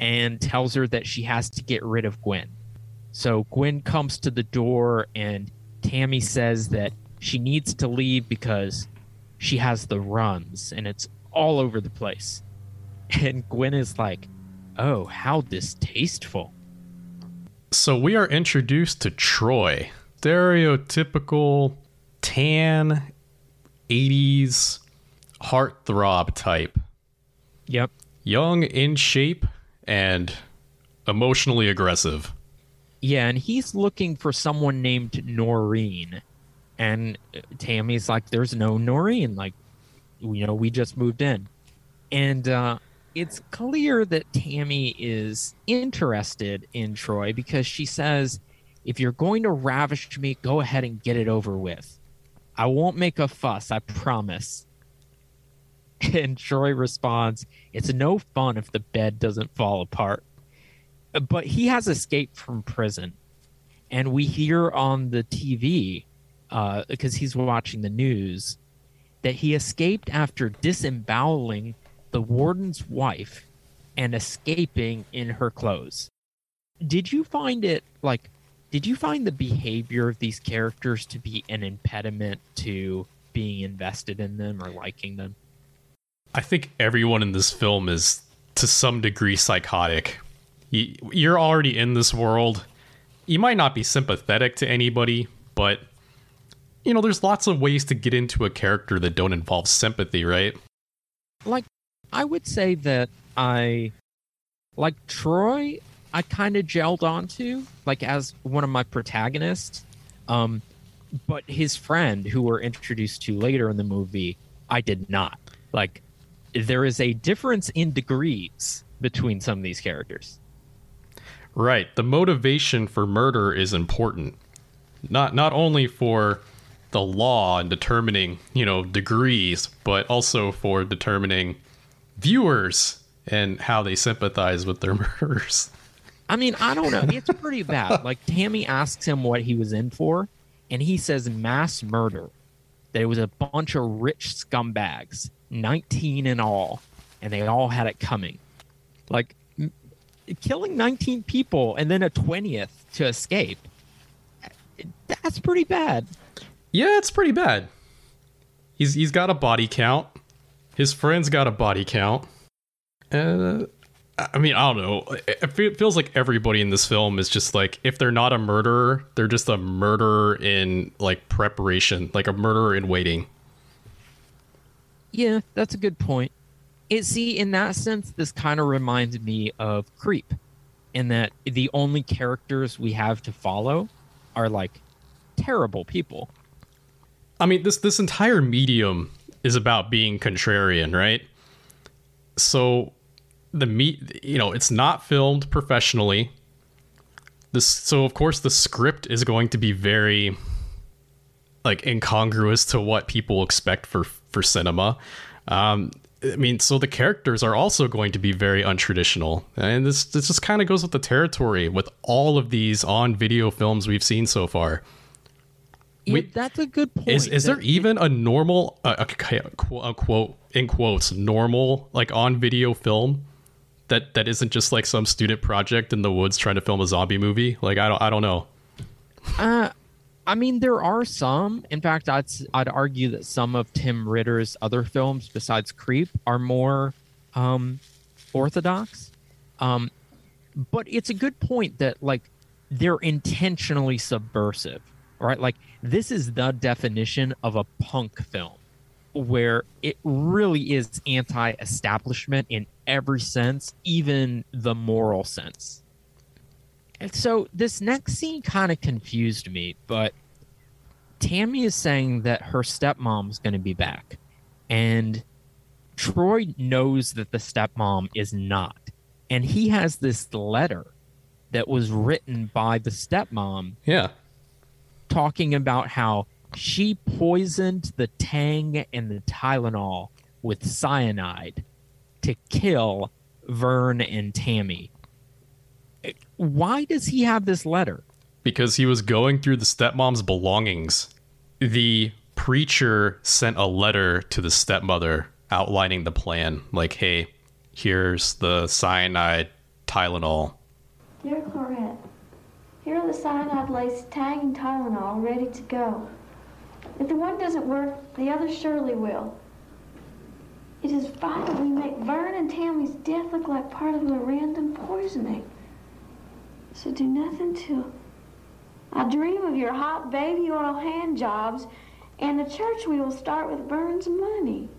and tells her that she has to get rid of Gwen. So Gwen comes to the door and Tammy says that she needs to leave because she has the runs and it's all over the place. And Gwen is like, "Oh, how distasteful." So we are introduced to Troy, stereotypical tan 80s heartthrob type. Yep. Young, in shape, and emotionally aggressive. Yeah, and he's looking for someone named Noreen. And uh, Tammy's like, "There's no Noreen. Like, you know, we just moved in." And uh it's clear that Tammy is interested in Troy because she says, "If you're going to ravish me, go ahead and get it over with. I won't make a fuss, I promise." And Troy responds, "It's no fun if the bed doesn't fall apart." But he has escaped from prison, and we hear on the TV uh, because he's watching the news that he escaped after disemboweling the warden's wife and escaping in her clothes. Did you find it like? Did you find the behavior of these characters to be an impediment to being invested in them or liking them? I think everyone in this film is to some degree psychotic. You- You're already in this world. You might not be sympathetic to anybody, but you know, there's lots of ways to get into a character that don't involve sympathy, right? like I would say that I like Troy I kind of gelled onto like as one of my protagonists um but his friend who we're introduced to later in the movie I did not like there is a difference in degrees between some of these characters Right. The motivation for murder is important. Not not only for the law and determining, you know, degrees, but also for determining viewers and how they sympathize with their murderers. I mean, I don't know. It's pretty bad. Like Tammy asks him what he was in for, and he says mass murder. That it was a bunch of rich scumbags, 19 in all, and they all had it coming. Like m- killing 19 people and then a 20th to escape. That's pretty bad. Yeah, it's pretty bad. He's he's got a body count. His friends got a body count. Uh, I mean, I don't know. It feels like everybody in this film is just like, if they're not a murderer, they're just a murderer in like preparation, like a murderer in waiting. Yeah, that's a good point. It see in that sense, this kind of reminds me of Creep, in that the only characters we have to follow are like terrible people. I mean, this this entire medium is about being contrarian, right? So the meat, you know, it's not filmed professionally. This so of course the script is going to be very like incongruous to what people expect for for cinema. Um, I mean, so the characters are also going to be very untraditional, and this this just kind of goes with the territory with all of these on video films we've seen so far. We- that's a good point. Is is there even a normal a, a, a quote in quotes normal like on video film that that isn't just like some student project in the woods trying to film a zombie movie? Like I don't I don't know. Uh, I mean, there are some. In fact, I'd I'd argue that some of Tim Ritter's other films, besides Creep, are more um, orthodox. Um, but it's a good point that like they're intentionally subversive, right? Like this is the definition of a punk film, where it really is anti-establishment in every sense, even the moral sense. And so this next scene kind of confused me, but Tammy is saying that her stepmom's going to be back. And Troy knows that the stepmom is not. And he has this letter that was written by the stepmom Yeah. Talking about how she poisoned the Tang and the Tylenol with cyanide to kill Vern and Tammy. Why does he have this letter? Because he was going through the stepmom's belongings. The preacher sent a letter to the stepmother outlining the plan. Like, hey, here's the cyanide Tylenol. Dear Clarette, here are the cyanide laced Tang and Tylenol ready to go. If the one doesn't work, the other surely will. It is vital we make Vern and Tammy's death look like part of a random poisoning. So do nothing till I dream of your hot baby oil hand jobs and the church we will start with Vern's money.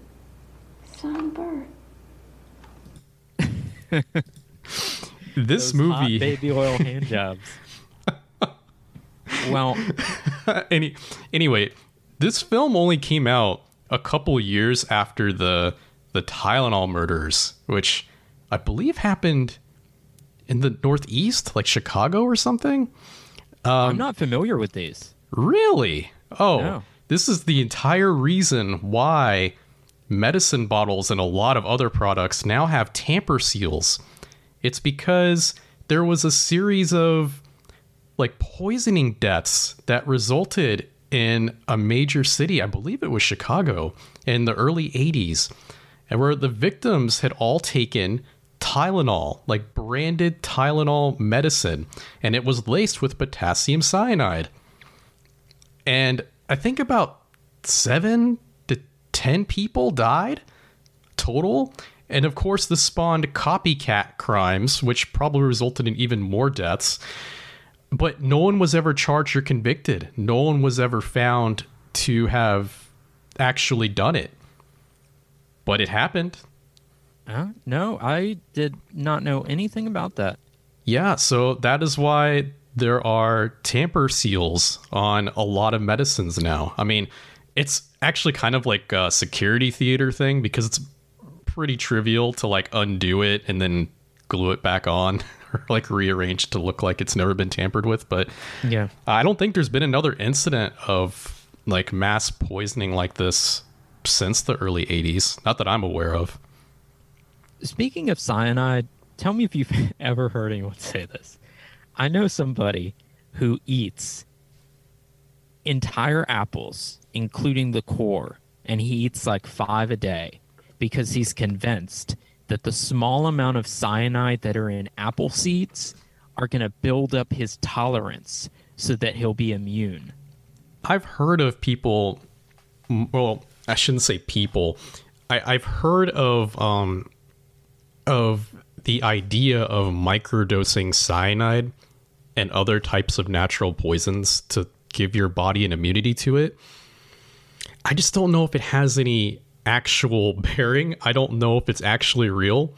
Son Bert. This Those hot movie baby oil hand jobs. Well, Any anyway, this film only came out a couple years after the the Tylenol murders, which I believe happened in the Northeast, like Chicago or something. I'm um, not familiar with these. Really? Oh, No. this is the entire reason why medicine bottles and a lot of other products now have tamper seals. It's because there was a series of like poisoning deaths that resulted in a major city, I believe it was Chicago, in the early 80s, and where the victims had all taken Tylenol, like branded Tylenol medicine, and it was laced with potassium cyanide. And I think about seven to 10 people died total. And of course, this spawned copycat crimes, which probably resulted in even more deaths. But no one was ever charged or convicted. No one was ever found to have actually done it. But it happened. Uh, no, I did not know anything about that. Yeah, so that is why there are tamper seals on a lot of medicines now. I mean, it's actually kind of like a security theater thing because it's pretty trivial to like undo it and then glue it back on, or like rearranged to look like it's never been tampered with. But Yeah. I don't think there's been another incident of like mass poisoning like this since the early 80s. Not that I'm aware of. Speaking of cyanide, tell me if you've ever heard anyone say this. I know somebody who eats entire apples, including the core, and he eats like five a day because he's convinced that the small amount of cyanide that are in apple seeds are going to build up his tolerance so that he'll be immune. I've heard of people. Well, I shouldn't say people. I, I've heard of um, of the idea of microdosing cyanide and other types of natural poisons to give your body an immunity to it. I just don't know if it has any actual bearing. I don't know if it's actually real.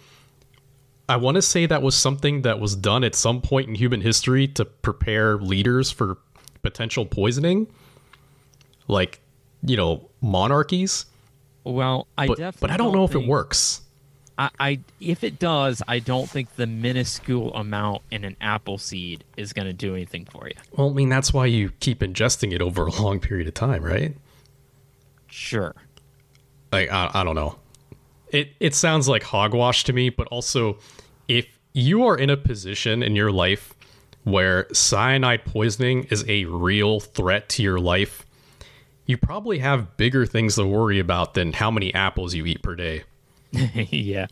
I want to say that was something that was done at some point in human history to prepare leaders for potential poisoning, like, you know, monarchies. Well, I But, definitely but I don't know if it works. I, I if it does, I don't think the minuscule amount in an apple seed is going to do anything for you. Well, I mean, that's why you keep ingesting it over a long period of time, right? Sure. Like I, I don't know it it sounds like hogwash to me but also if you are in a position in your life where cyanide poisoning is a real threat to your life you probably have bigger things to worry about than how many apples you eat per day yeah.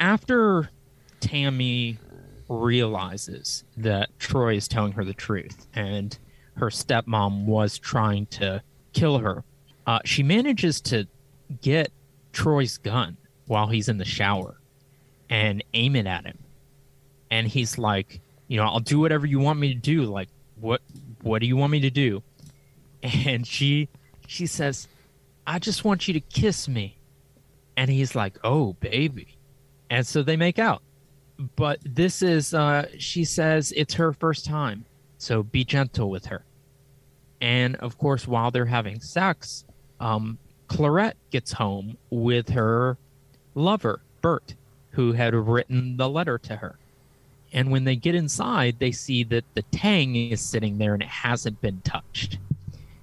After Tammy realizes that Troy is telling her the truth and her stepmom was trying to kill her, uh, she manages to get Troy's gun while he's in the shower and aim it at him. And he's like, you know, I'll do whatever you want me to do. Like, what what do you want me to do? And she she says, I just want you to kiss me. And he's like, "Oh, baby," and so they make out. But this is, uh, she says, it's her first time, so be gentle with her. And of course, while they're having sex, um, Clarette gets home with her lover, Bert, who had written the letter to her. And when they get inside, they see that the tang is sitting there and it hasn't been touched.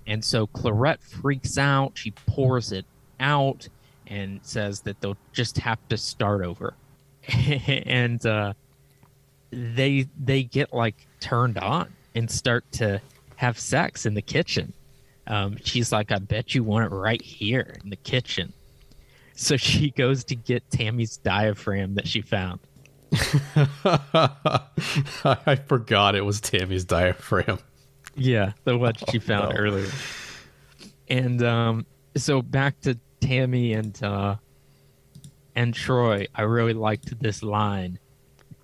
And so Clarette freaks out. She pours it out and says that they'll just have to start over. and uh, they they get like turned on and start to have sex in the kitchen. Um, she's like, "I bet you want it right here in the kitchen." So she goes to get Tammy's diaphragm that she found. i forgot it was tammy's diaphragm Yeah, the one she found no. earlier. And um, so back to Tammy and uh, and Troy. I really liked this line.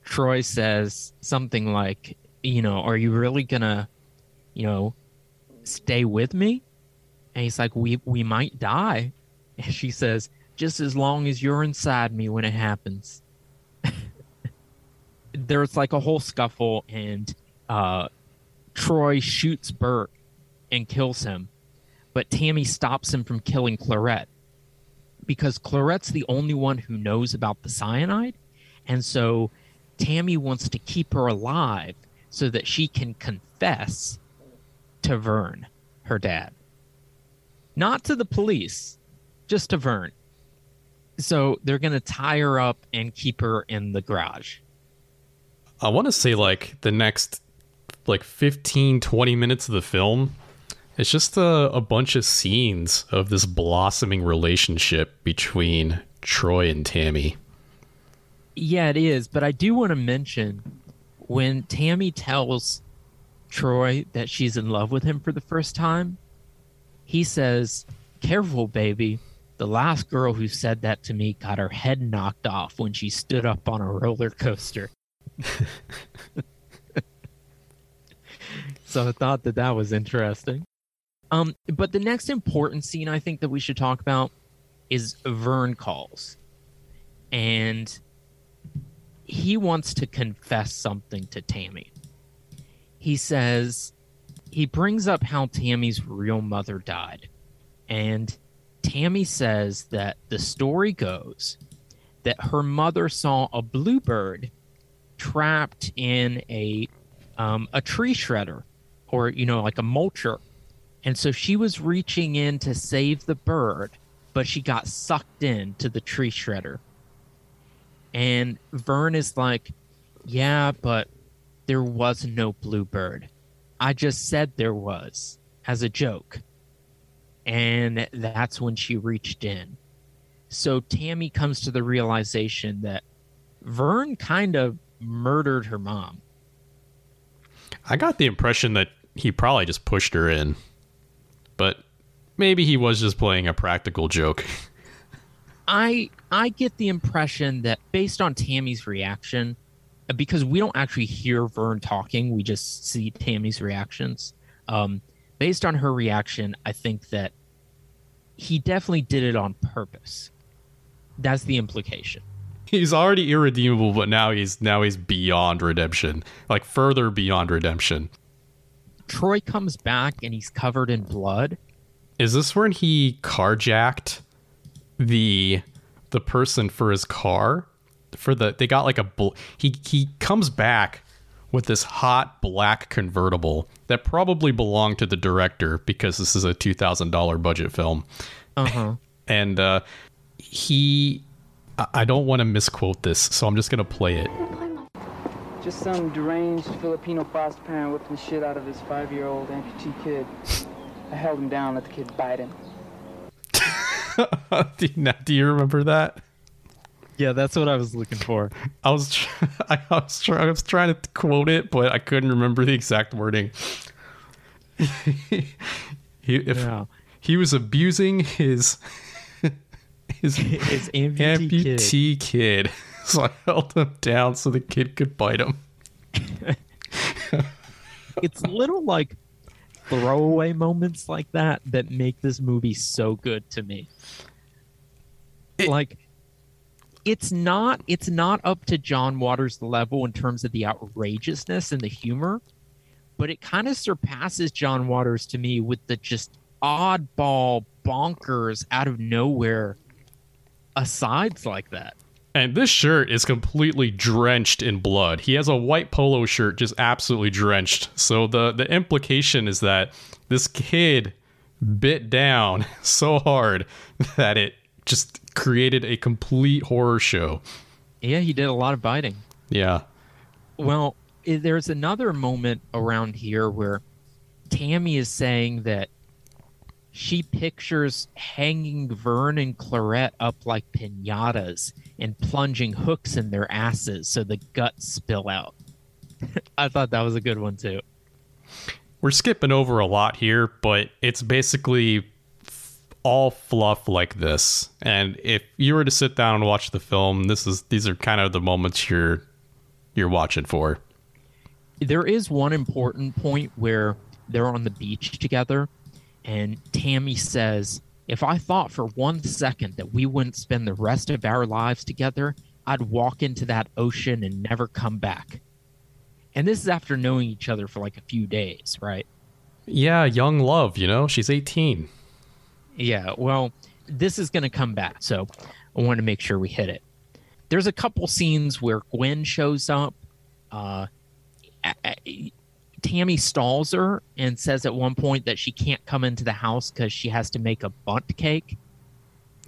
Troy says something like, "You know, are you really gonna, you know, stay with me?" And he's like, "We we might die." And she says, "Just as long as you're inside me when it happens." There's like a whole scuffle, and uh, Troy shoots Bert and kills him, but Tammy stops him from killing Clarette because Clarette's the only one who knows about the cyanide. And so Tammy wants to keep her alive so that she can confess to Vern, her dad. Not to the police, just to Vern. So they're going to tie her up and keep her in the garage. I want to say like the next like 15 20 minutes of the film it's just a, a bunch of scenes of this blossoming relationship between Troy and Tammy. Yeah, it is. But I do want to mention when Tammy tells Troy that she's in love with him for the first time, he says, Careful, baby. The last girl who said that to me got her head knocked off when she stood up on a roller coaster. so I thought that that was interesting. Um, but the next important scene I think that we should talk about is Vern calls. And he wants to confess something to Tammy. He says he brings up how Tammy's real mother died. And Tammy says that the story goes that her mother saw a bluebird trapped in a um, a tree shredder or you know like a mulcher and so she was reaching in to save the bird but she got sucked into the tree shredder and vern is like yeah but there was no bluebird. I just said there was as a joke. And that's when she reached in. So tammy comes to the realization that vern kind of murdered her mom. I got the impression that he probably just pushed her in, but maybe he was just playing a practical joke. I I get the impression that based on Tammy's reaction, because we don't actually hear Vern talking, we just see Tammy's reactions. Um, based on her reaction, I think that he definitely did it on purpose. That's the implication. He's already irredeemable, but now he's now he's beyond redemption, like further beyond redemption. Troy comes back and he's covered in blood. Is this when he carjacked the the person for his car? For the they got like a bl- he he comes back with this hot black convertible that probably belonged to the director because this is a two thousand dollar budget film, Uh huh. and uh, he I- I don't want to misquote this, so I'm just gonna play it. Just some deranged Filipino foster parent whipping the shit out of his five-year-old amputee kid. I held him down, let the kid bite him. do, you, now- do you remember that? Yeah, that's what I was looking for. I was tr- I was, I was trying to quote it, but I couldn't remember the exact wording. he, if Yeah. he was abusing his his His amputee, amputee kid. so I held him down so the kid could bite him. it's little like throwaway moments like that that make this movie so good to me. like it's not it's not up to John Waters level in terms of the outrageousness and the humor, but it kind of surpasses John Waters to me with the just oddball bonkers out of nowhere asides like that. And this shirt is completely drenched in blood. He has a white polo shirt just absolutely drenched. So the the implication is that this kid bit down so hard that it just created a complete horror show. Yeah, he did a lot of biting. Yeah. Well, there's another moment around here where Tammy is saying that she pictures hanging Vern and Clarette up like pinatas and plunging hooks in their asses so the guts spill out. I thought that was a good one too. We're skipping over a lot here, but it's basically all fluff like this. And if you were to sit down and watch the film, this is these are kind of the moments you're you're watching for. There is one important point where they're on the beach together, and Tammy says, If I thought for one second that we wouldn't spend the rest of our lives together, I'd walk into that ocean and never come back. And this is after knowing each other for like a few days, right? Yeah, young love, you know? She's 18. Yeah, well, this is going to come back, so I want to make sure we hit it. There's a couple scenes where Gwen shows up. Uh, Tammy stalls her and says at one point that she can't come into the house because she has to make a Bundt cake.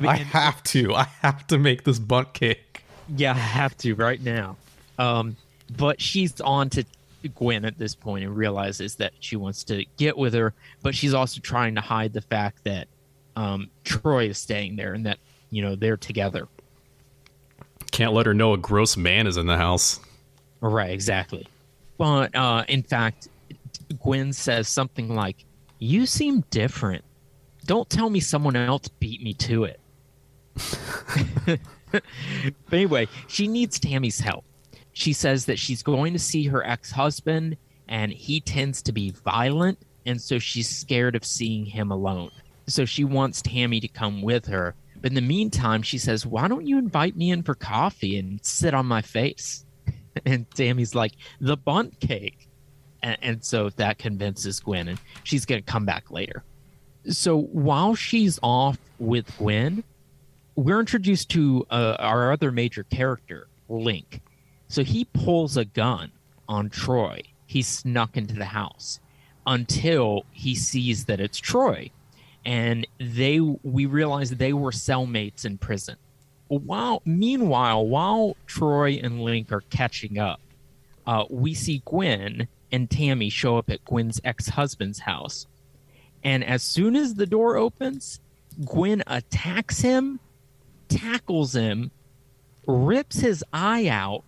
I have to. I have to make this Bundt cake. Yeah, I have to right now. Um, but she's on to Gwen at this point and realizes that she wants to get with her, but she's also trying to hide the fact that um, Troy is staying there and that you know they're together. Can't let her know a gross man is in the house. Right, exactly. But uh, in fact, Gwen says something like, "You seem different. Don't tell me someone else beat me to it." but anyway, she needs Tammy's help. She says that she's going to see her ex-husband, and he tends to be violent, and so she's scared of seeing him alone. So she wants Tammy to come with her. But in the meantime, she says, "Why don't you invite me in for coffee and sit on my face?" and Tammy's like, "The Bundt cake," and, and so that convinces Gwen, and she's gonna come back later. So while she's off with Gwen, we're introduced to uh, our other major character, Link. So he pulls a gun on Troy. He snuck into the house until he sees that it's Troy. And they we realize they were cellmates in prison. While meanwhile, while Troy and Link are catching up, uh, we see Gwen and Tammy show up at Gwen's ex-husband's house. And as soon as the door opens, Gwen attacks him, tackles him, rips his eye out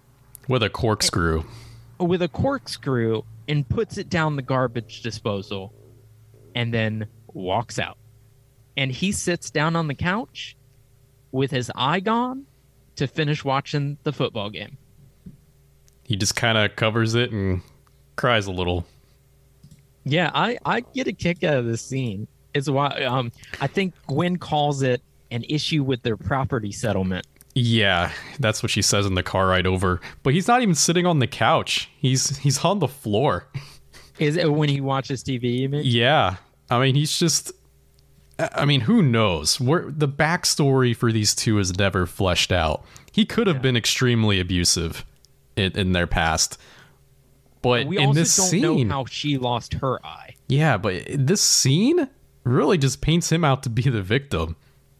With a corkscrew. with a corkscrew, and puts it down the garbage disposal, and then walks out. And he sits down on the couch with his eye gone to finish watching the football game. He just kind of covers it and cries a little. Yeah, I, I get a kick out of this scene. It's why um I think Gwen calls it an issue with their property settlement. Yeah, that's what she says in the car ride over. But he's not even sitting on the couch. He's he's on the floor. Is it when he watches TV? You mean? Yeah. I mean, he's just I mean, who knows? Where the backstory for these two is never fleshed out. He could have been extremely abusive in, in their past. But We in also this don't scene, know how she lost her eye. yeah, but this scene really just paints him out to be the victim.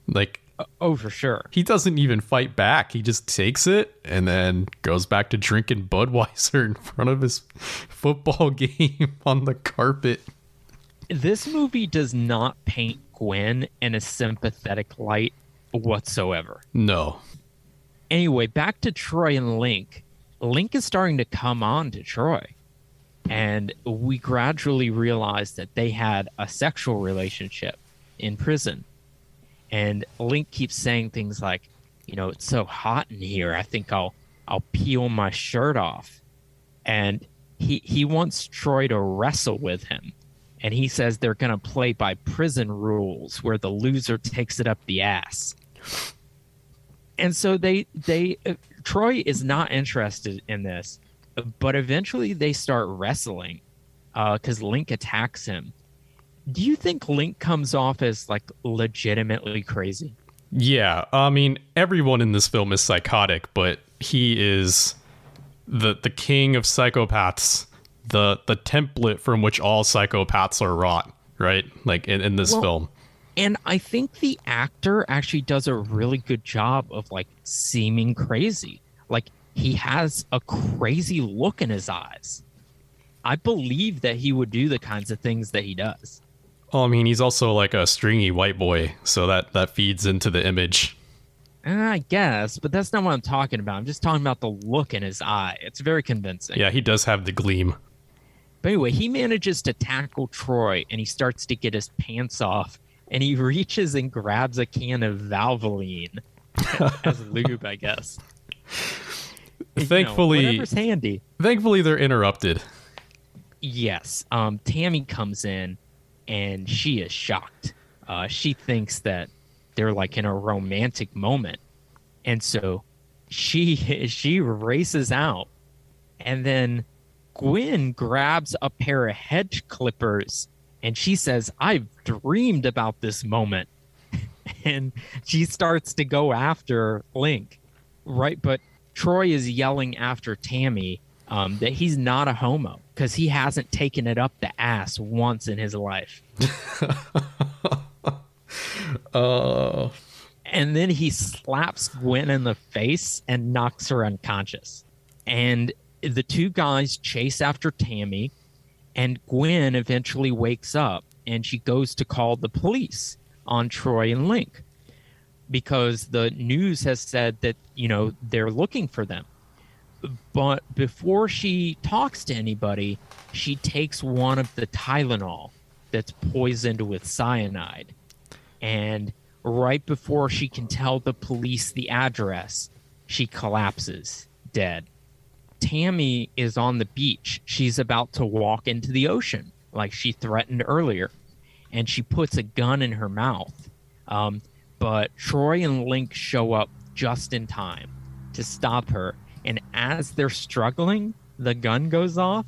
Like Oh, for sure. he doesn't even fight back. He just takes it and then goes back to drinking Budweiser in front of his football game on the carpet. This movie does not paint Gwen in a sympathetic light whatsoever. No. Anyway, back to Troy and Link. Link is starting to come on to Troy. And we gradually realize that they had a sexual relationship in prison. And Link keeps saying things like, you know, it's so hot in here. I think I'll I'll peel my shirt off. And he he wants Troy to wrestle with him. And he says they're going to play by prison rules where the loser takes it up the ass and so they they uh, Troy is not interested in this, but eventually they start wrestling because Link attacks him. Do you think Link comes off as like legitimately crazy? Yeah, I mean, everyone in this film is psychotic, but he is the the king of psychopaths, the the template from which all psychopaths are wrought, right? Like in, in this Well, film. And I think the actor actually does a really good job of like seeming crazy. Like he has a crazy look in his eyes. I believe that he would do the kinds of things that he does. Well, I mean, he's also like a stringy white boy, so that that feeds into the image. I guess, but that's not what I'm talking about. I'm just talking about the look in his eye. It's very convincing. Yeah, he does have the gleam. But anyway, he manages to tackle Troy and he starts to get his pants off and he reaches and grabs a can of Valvoline as lube, I guess. You know, Thankfully, whatever's handy. thankfully they're interrupted. Yes. Um, Tammy comes in and she is shocked. Uh, she thinks that they're like in a romantic moment. And so she she races out and then Gwen grabs a pair of hedge clippers and she says, I've dreamed about this moment. and she starts to go after Link. Right. But Troy is yelling after Tammy um, that he's not a homo because he hasn't taken it up the ass once in his life. Uh, And then he slaps Gwen in the face and knocks her unconscious. And the two guys chase after Tammy, and Gwen eventually wakes up and she goes to call the police on Troy and Link because the news has said that, you know, they're looking for them. But before she talks to anybody, she takes one of the Tylenol that's poisoned with cyanide. And right before she can tell the police the address, she collapses dead. Tammy is on the beach. She's about to walk into the ocean, like she threatened earlier, and she puts a gun in her mouth. Um, but Troy and Link show up just in time to stop her. And as they're struggling, the gun goes off,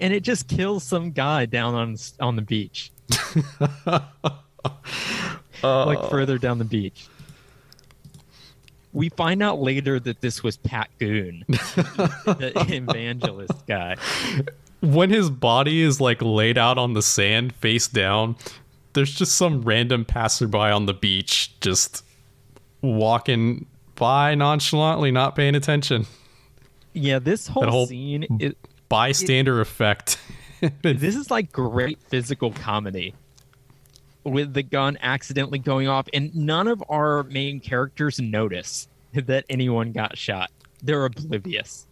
and it just kills some guy down on on the beach, like uh. further down the beach. we find out later that this was Pat Goon, the evangelist guy. when his body is like laid out on the sand face down, there's just some random passerby on the beach just walking by nonchalantly, not paying attention. Yeah, this whole, whole- scene is Bystander effect. this is like great physical comedy with the gun accidentally going off and none of our main characters notice that anyone got shot. They're oblivious.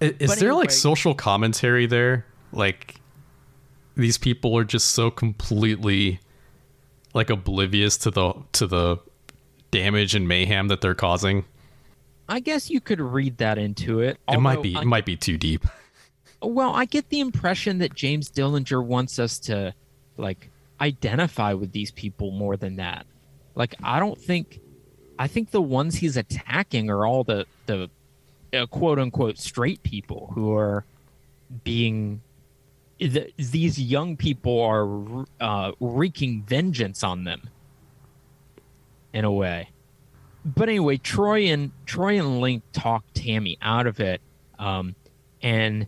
Is But there like social commentary there? Like these people are just so completely like oblivious to the to the damage and mayhem that they're causing. I guess you could read that into it. it might be I- it might be too deep. Well, I get the impression that James Dillinger wants us to like identify with these people more than that. Like I don't think I think the ones he's attacking are all the the uh, quote unquote straight people who are being th- these young people are uh, wreaking vengeance on them in a way. But anyway, Troy and Troy and Link talk Tammy out of it, um, and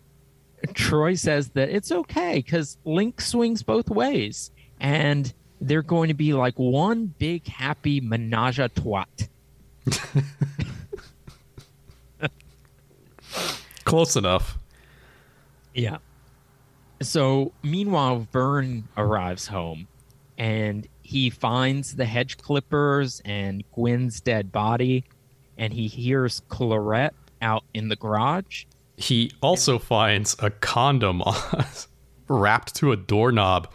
Troy says that it's okay because Link swings both ways, and they're going to be like one big happy menage a trois. Close enough. Yeah. So meanwhile, Vern arrives home and he finds the hedge clippers and Gwen's dead body, and he hears Clarette out in the garage. He also finds a condom wrapped to a doorknob,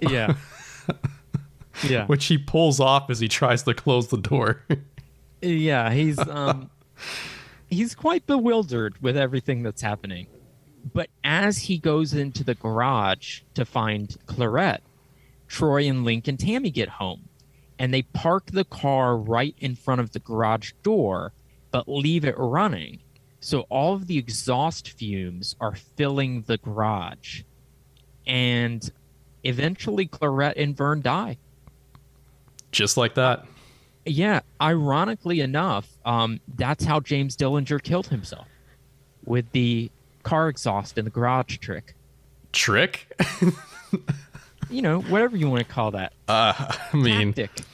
Yeah. yeah. which he pulls off as he tries to close the door. Yeah, he's um he's quite bewildered with everything that's happening. But as he goes into the garage to find Clarette, Troy and Link and Tammy get home and they park the car right in front of the garage door but leave it running. So all of the exhaust fumes are filling the garage. And eventually Clarette and Vern die. Just like that. Yeah, ironically enough, um, that's how James Dillinger killed himself with the car exhaust in the garage trick. Trick? You know, whatever you want to call that. Uh, I mean, Tactic,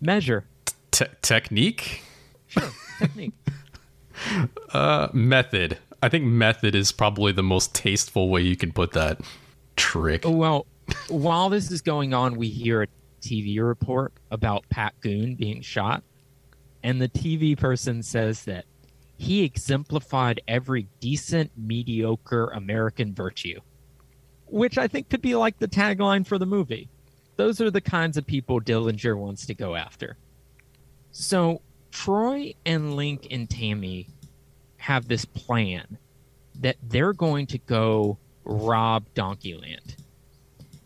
measure, te- technique? sure, technique. Uh, method. I think method is probably the most tasteful way you can put that. Trick. Well, while this is going on, we hear a TV report about Pat Goon being shot, and the TV person says that he exemplified every decent, mediocre American virtue, which I think could be like the tagline for the movie. Those are the kinds of people Dillinger wants to go after. So Troy and Link and Tammy have this plan that they're going to go rob Donkeyland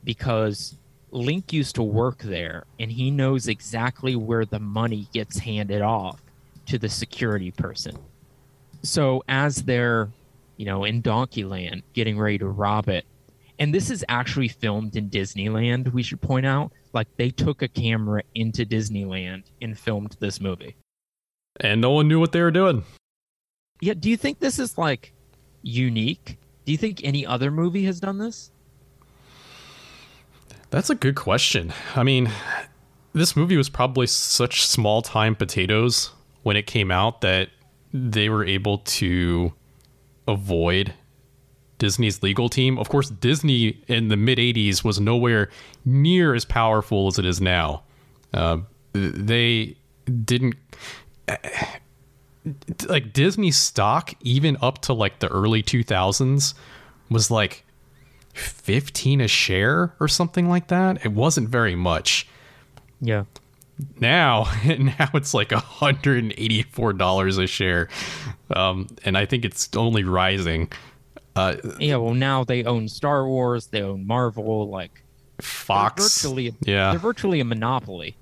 because Link used to work there and he knows exactly where the money gets handed off to the security person. So as they're, you know, in Donkeyland getting ready to rob it, and this is actually filmed in Disneyland, we should point out. Like they took a camera into Disneyland and filmed this movie. And no one knew what they were doing. Yeah, do you think this is like unique? Do you think any other movie has done this? That's a good question. I mean, this movie was probably such small time potatoes when it came out that they were able to avoid Disney's legal team. Of course, Disney in the mid 80s was nowhere near as powerful as it is now. Uh, they didn't. Like Disney stock, even up to like the early 2000s, was like 15 a share or something like that. It wasn't very much. Yeah. Now, now it's like $184 a share. Um, and I think it's only rising. Uh, Yeah, well now they own Star Wars, they own Marvel, like they're Fox. virtually yeah. they're virtually a monopoly.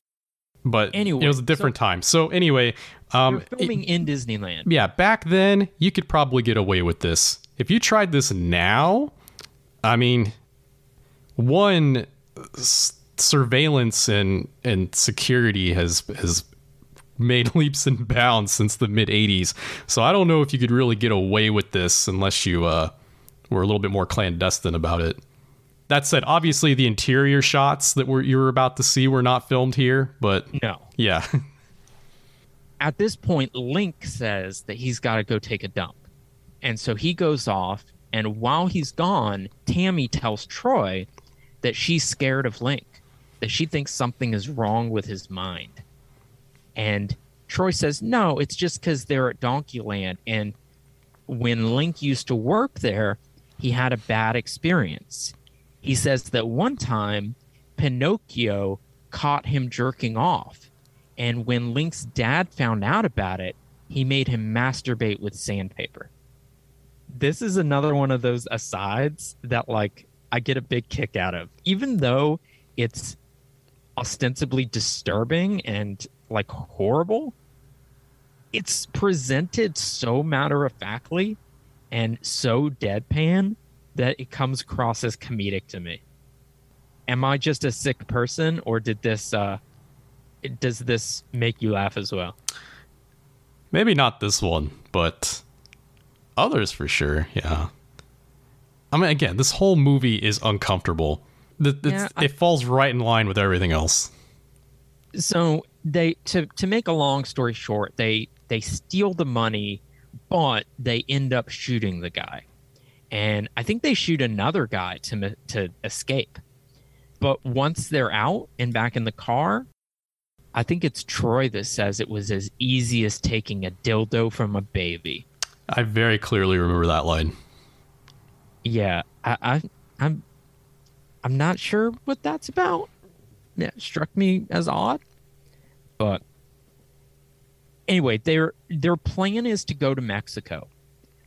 But Anyway, it was a different time. So anyway, um, They're filming in Disneyland. yeah, back then you could probably get away with this. If you tried this now, I mean, one s- surveillance and and security has has made leaps and bounds since the mid 80s. So I don't know if you could really get away with this unless you uh, were a little bit more clandestine about it. That said, obviously the interior shots that were you were about to see were not filmed here, but No. yeah. At this point, Link says that he's got to go take a dump. And so he goes off. And while he's gone, Tammy tells Troy that she's scared of Link, that she thinks something is wrong with his mind. And Troy says, no, it's just because they're at Donkeyland. And when Link used to work there, he had a bad experience. He says that one time Pinocchio caught him jerking off. And when Link's dad found out about it, he made him masturbate with sandpaper. This is another one of those asides that, like, I get a big kick out of. Even though it's ostensibly disturbing and, like, horrible, it's presented so matter of factly and so deadpan that it comes across as comedic to me. Am I just a sick person, or did this uh, does this make you laugh as well? Maybe not this one, but others for sure. Yeah. I mean, again, this whole movie is uncomfortable. Th- it's- Yeah, I- it falls right in line with everything else. So they to to make a long story short, they they steal the money, but they end up shooting the guy, and I think they shoot another guy to to escape. But once they're out and back in the car, I think it's Troy that says it was as easy as taking a dildo from a baby. I very clearly remember that line. Yeah, I, I I'm I'm not sure what that's about. Yeah, struck me as odd. But anyway, their their plan is to go to Mexico,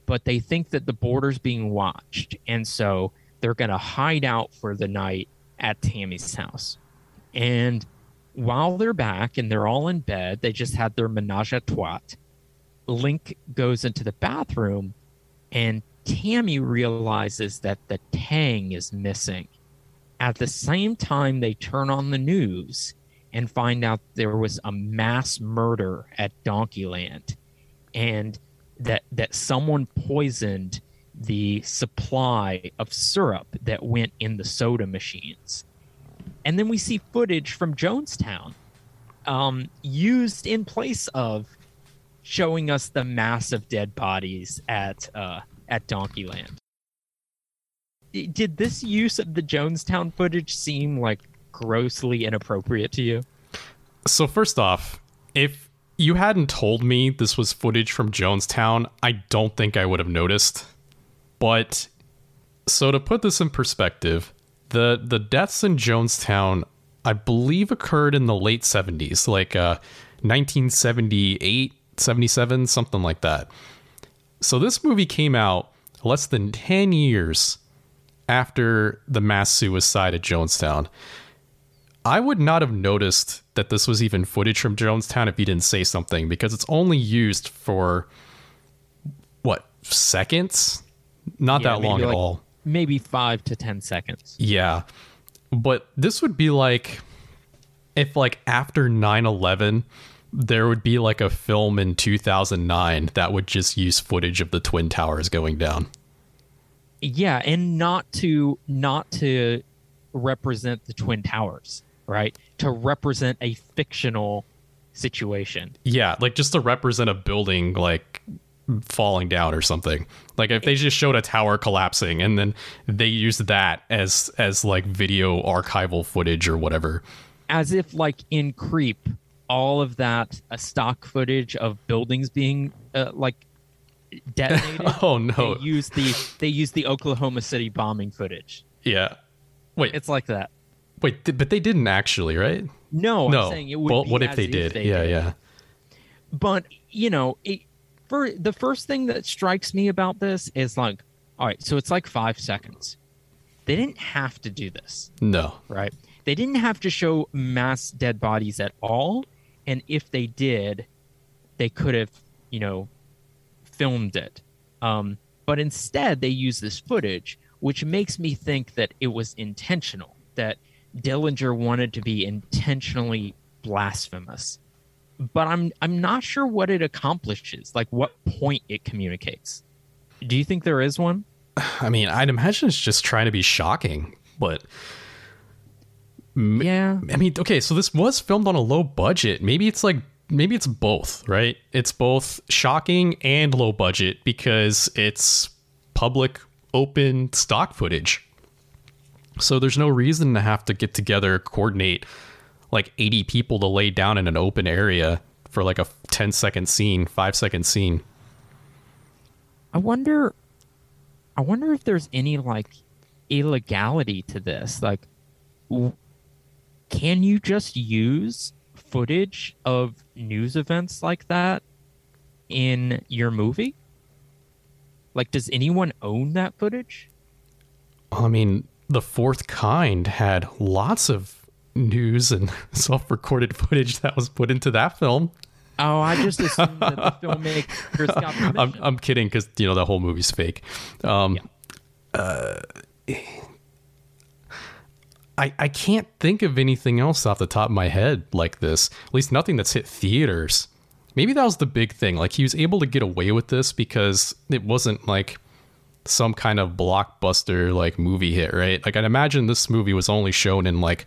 but they think that the border's being watched, and so they're gonna hide out for the night at Tammy's house. And while they're back and they're all in bed, they just had their menage a trois. Link goes into the bathroom and Tammy realizes that the tang is missing. At the same time, they turn on the news and find out there was a mass murder at Donkeyland and that, that someone poisoned the supply of syrup that went in the soda machines. And then we see footage from Jonestown um, used in place of showing us the massive dead bodies at uh, at Donkeyland. Did this use of the Jonestown footage seem like grossly inappropriate to you? So first off, if you hadn't told me this was footage from Jonestown, I don't think I would have noticed. But so to put this in perspective, the the deaths in Jonestown, I believe occurred in the late 70s, like uh 1978, 77, something like that. So this movie came out less than 10 years after the mass suicide at Jonestown. I would not have noticed that this was even footage from Jonestown if you didn't say something because it's only used for what seconds? Not Yeah, that long maybe at all. Maybe five to ten seconds. Yeah. But this would be like if like after 9/11 there would be like a film in 2009 that would just use footage of the twin towers going down. Yeah, and not to not to represent the Twin Towers, right? To represent a fictional situation. Yeah, like just to represent a building like falling down or something. Like if they just showed a tower collapsing and then they used that as as like video archival footage or whatever. as if like in creep all of that uh, stock footage of buildings being uh, like detonated Oh no. they use the they use the oklahoma city bombing footage Yeah. Wait, it's like that wait, th- but they didn't actually, right? no, no. i'm saying it would well, what if they did? yeah, yeah. but you know it, for the first thing that strikes me about this is like all right so it's like five seconds they didn't have to do this No. right? They didn't have to show mass dead bodies at all, and if they did, they could have, you know, filmed it. Um, but instead, they use this footage, which makes me think that it was intentional. That Dillinger wanted to be intentionally blasphemous. but I'm I'm not sure what it accomplishes, like what point it communicates. Do you think there is one? I mean, I'd imagine it's just trying to be shocking, but Yeah. I mean, okay, so this was filmed on a low budget. Maybe it's like maybe it's both, right? It's both shocking and low budget because it's public open stock footage. So there's no reason to have to get together, coordinate like 80 people to lay down in an open area for like a 10 second scene, 5 second scene. I wonder I wonder if there's any like illegality to this. Like w- can you just use footage of news events like that in your movie? Like does anyone own that footage? I mean, the fourth kind had lots of news and self-recorded footage that was put into that film. Oh, I just assumed that the filmmakers got permission. I'm, I'm kidding because you know the whole movie's fake. Um, uh, I I can't think of anything else off the top of my head like this. At least nothing that's hit theaters. Maybe that was the big thing. Like he was able to get away with this because it wasn't like some kind of blockbuster like movie hit, right? Like I'd imagine this movie was only shown in like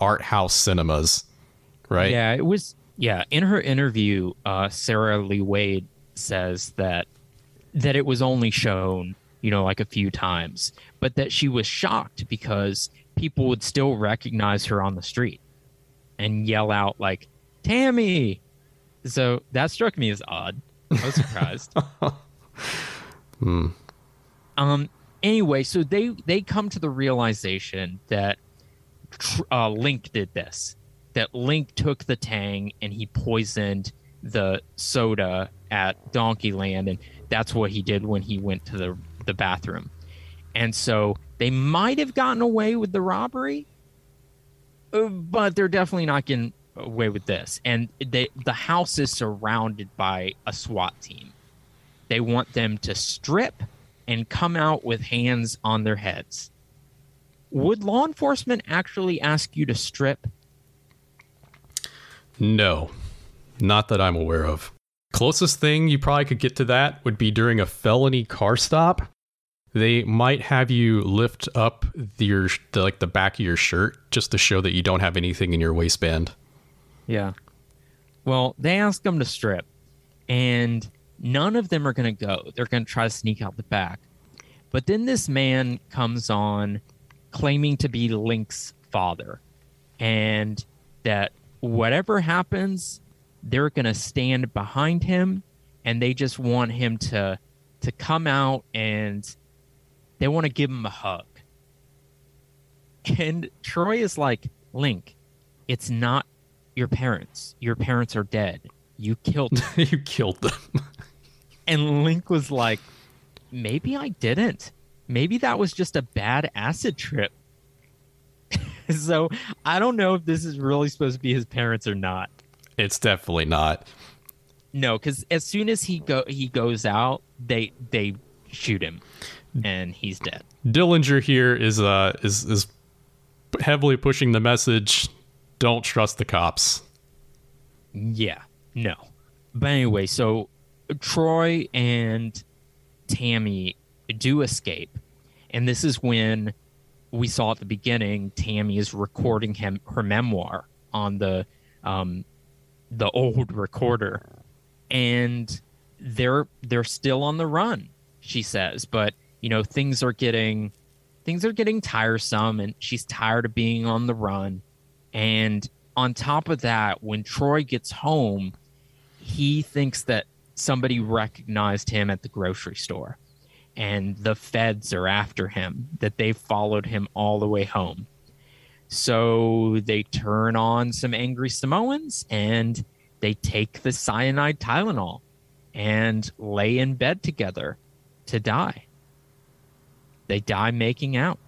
art house cinemas, right? Yeah, it was. Yeah, in her interview, uh, Sarah Lee Wade says that that it was only shown, you know, like a few times, but that she was shocked because people would still recognize her on the street and yell out like "Tammy." So that struck me as odd. I was surprised. Um. Anyway, so they they come to the realization that uh, Link did this. That Link took the Tang and he poisoned the soda at Donkey Land, and that's what he did when he went to the the bathroom. And so they might have gotten away with the robbery, uh, but they're definitely not getting away with this. And they the house is surrounded by a SWAT team. They want them to strip and come out with hands on their heads. Would law enforcement actually ask you to strip? No, not that I'm aware of. Closest thing you probably could get to that would be during a felony car stop. They might have you lift up the, your the, like the back of your shirt just to show that you don't have anything in your waistband. Yeah. Well, they ask them to strip, and none of them are going to go. They're going to try to sneak out the back. But then this man comes on claiming to be Link's father, and that whatever happens, they're going to stand behind him, and they just want him to to come out and they want to give him a hug. And Troy is like, Link, it's not your parents. Your parents are dead. You killed them. you killed them. and Link was like, maybe I didn't. Maybe that was just a bad acid trip. so I don't know if this is really supposed to be his parents or not. it's definitely not. No, because as soon as he go he goes out, they they shoot him, and he's dead. Dillinger here is uh is is heavily pushing the message don't trust the cops. Yeah, no. But anyway, so Troy and Tammy do escape. And this is when we saw at the beginning Tammy is recording him her memoir on the um the old recorder. And they're they're still on the run, she says, but you know, things are getting things are getting tiresome and she's tired of being on the run. And on top of that, when Troy gets home, he thinks that somebody recognized him at the grocery store and the feds are after him, that they followed him all the way home. So they turn on some angry Samoans and they take the cyanide Tylenol and lay in bed together to die. They die making out.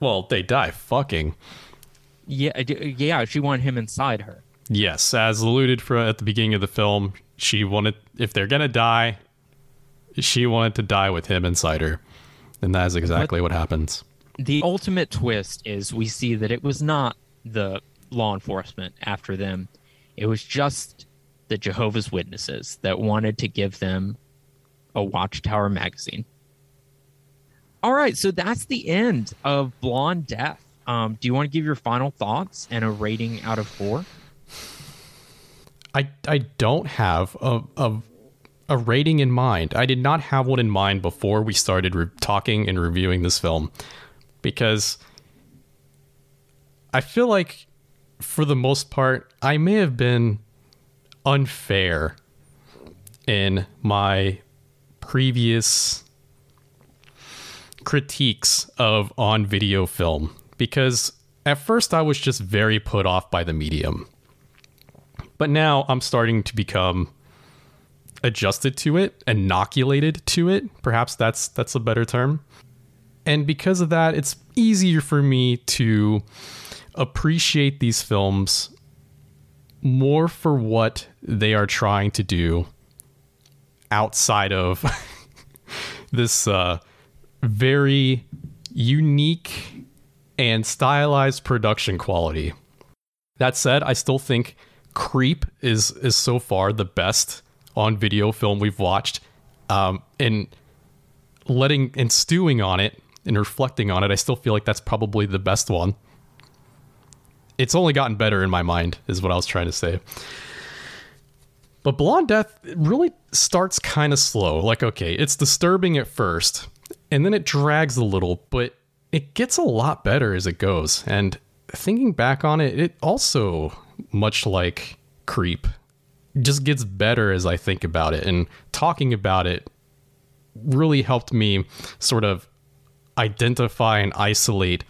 Well, they die fucking. Yeah, yeah, she wanted him inside her. Yes, as alluded for at the beginning of the film, she wanted if they're gonna die, she wanted to die with him inside her, and that is exactly what happens. the ultimate twist is we see that it was not the law enforcement after them. It was just the Jehovah's Witnesses that wanted to give them a Watchtower magazine. All right, so that's the end of Blonde Death. Um, do you want to give your final thoughts and a rating out of four? I I don't have a, a a rating in mind. I did not have one in mind before we started re- talking and reviewing this film because I feel like for the most part I may have been unfair in my previous critiques of on video film because at first I was just very put off by the medium. But now I'm starting to become adjusted to it, inoculated to it. Perhaps that's that's a better term. And because of that, it's easier for me to appreciate these films more for what they are trying to do outside of this uh, very unique and stylized production quality. That said, I still think Creep is is so far the best on video film we've watched. Um, and letting and stewing on it and reflecting on it, I still feel like that's probably the best one. It's only gotten better in my mind, is what I was trying to say. But Blonde Death really starts kind of slow. Like, okay, it's disturbing at first, and then it drags a little, but it gets a lot better as it goes. And thinking back on it, it also, much like Creep, just gets better as I think about it. And talking about it really helped me sort of identify and isolate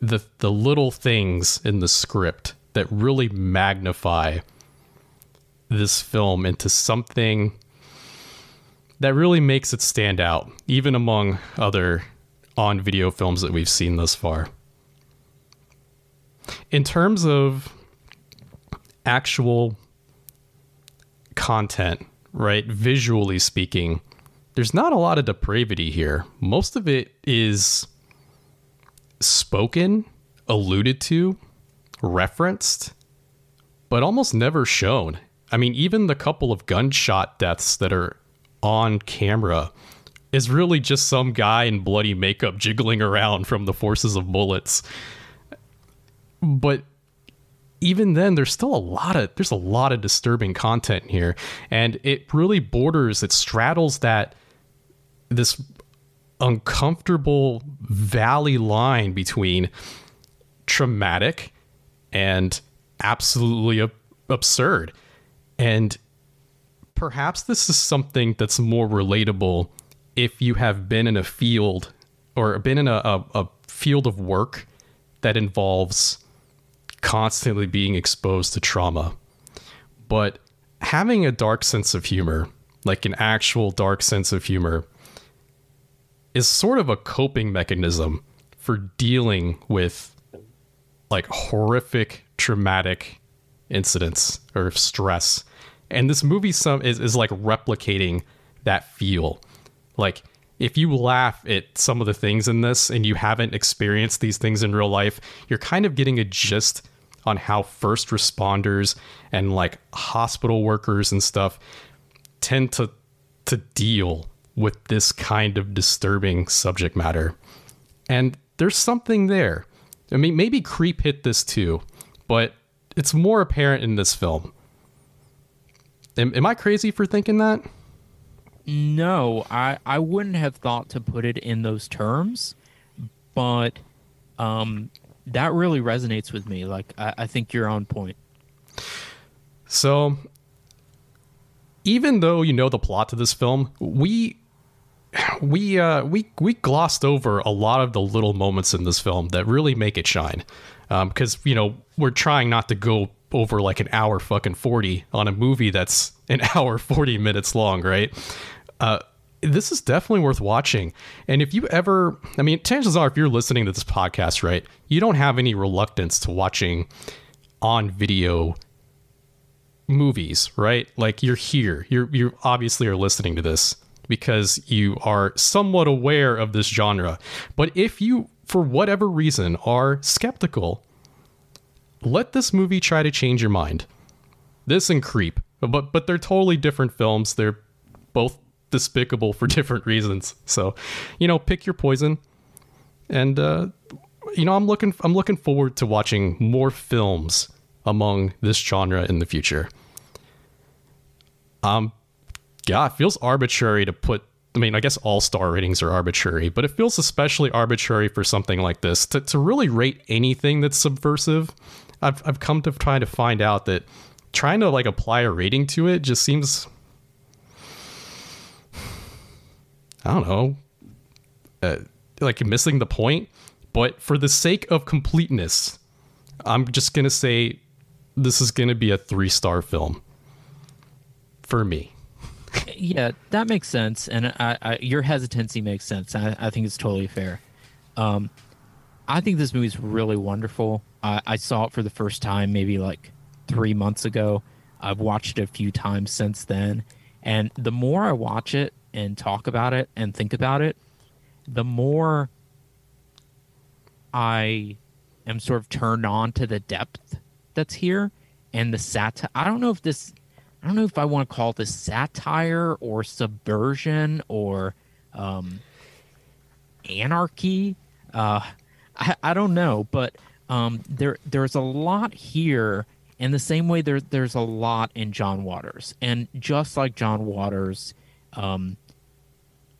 the the little things in the script that really magnify this film into something that really makes it stand out, even among other on video films that we've seen thus far. In terms of actual content, right, visually speaking, there's not a lot of depravity here. Most of it is spoken, alluded to, referenced, but almost never shown. I mean, even the couple of gunshot deaths that are on camera is really just some guy in bloody makeup jiggling around from the forces of bullets. But even then there's still a lot of there's a lot of disturbing content here and it really borders it straddles that this uncomfortable valley line between traumatic and absolutely ab- absurd and perhaps this is something that's more relatable if you have been in a field or been in a, a, a field of work that involves constantly being exposed to trauma. But having a dark sense of humor, like an actual dark sense of humor, is sort of a coping mechanism for dealing with like horrific traumatic incidents or stress. And this movie some is, is like replicating that feel. Like if you laugh at some of the things in this and you haven't experienced these things in real life, you're kind of getting a gist on how first responders and like hospital workers and stuff tend to to deal with this kind of disturbing subject matter. And there's something there. I mean, maybe Creep hit this too, but it's more apparent in this film. Am, am I crazy for thinking that? No, I, I wouldn't have thought to put it in those terms, but um, that really resonates with me. Like, I, I think you're on point. So, even though you know the plot to this film, we we uh, we we glossed over a lot of the little moments in this film that really make it shine. Because um, you know we're trying not to go over like an hour fucking forty on a movie that's an hour forty minutes long, right? Uh, this is definitely worth watching. And if you ever, I mean, chances are, if you're listening to this podcast, right, you don't have any reluctance to watching on video movies, right? Like you're here, you're you obviously are listening to this because you are somewhat aware of this genre. But if you, for whatever reason, are skeptical, let this movie try to change your mind. this and Creep, but but they're totally different films. They're both despicable for different reasons. So, you know, pick your poison. And uh, you know, I'm looking I'm looking forward to watching more films among this genre in the future. Um, yeah, it feels arbitrary to put. I mean, I guess all star ratings are arbitrary, but it feels especially arbitrary for something like this to to really rate anything that's subversive. I've I've come to try to find out that trying to like apply a rating to it just seems I don't know, uh, like missing the point. But for the sake of completeness, I'm just gonna say this is gonna be a three star film for me. yeah, that makes sense, and I, I, your hesitancy makes sense. I, I think it's totally fair. Um, I think this movie is really wonderful. I, I saw it for the first time maybe like three months ago. I've watched it a few times since then, and the more I watch it and talk about it and think about it, the more I am sort of turned on to the depth that's here and the satire. I don't know if this I don't know if I want to call this satire or subversion or um, anarchy. Uh, I, I don't know, but um, there there's a lot here. In the same way, there there's a lot in John Waters, and just like John Waters, um,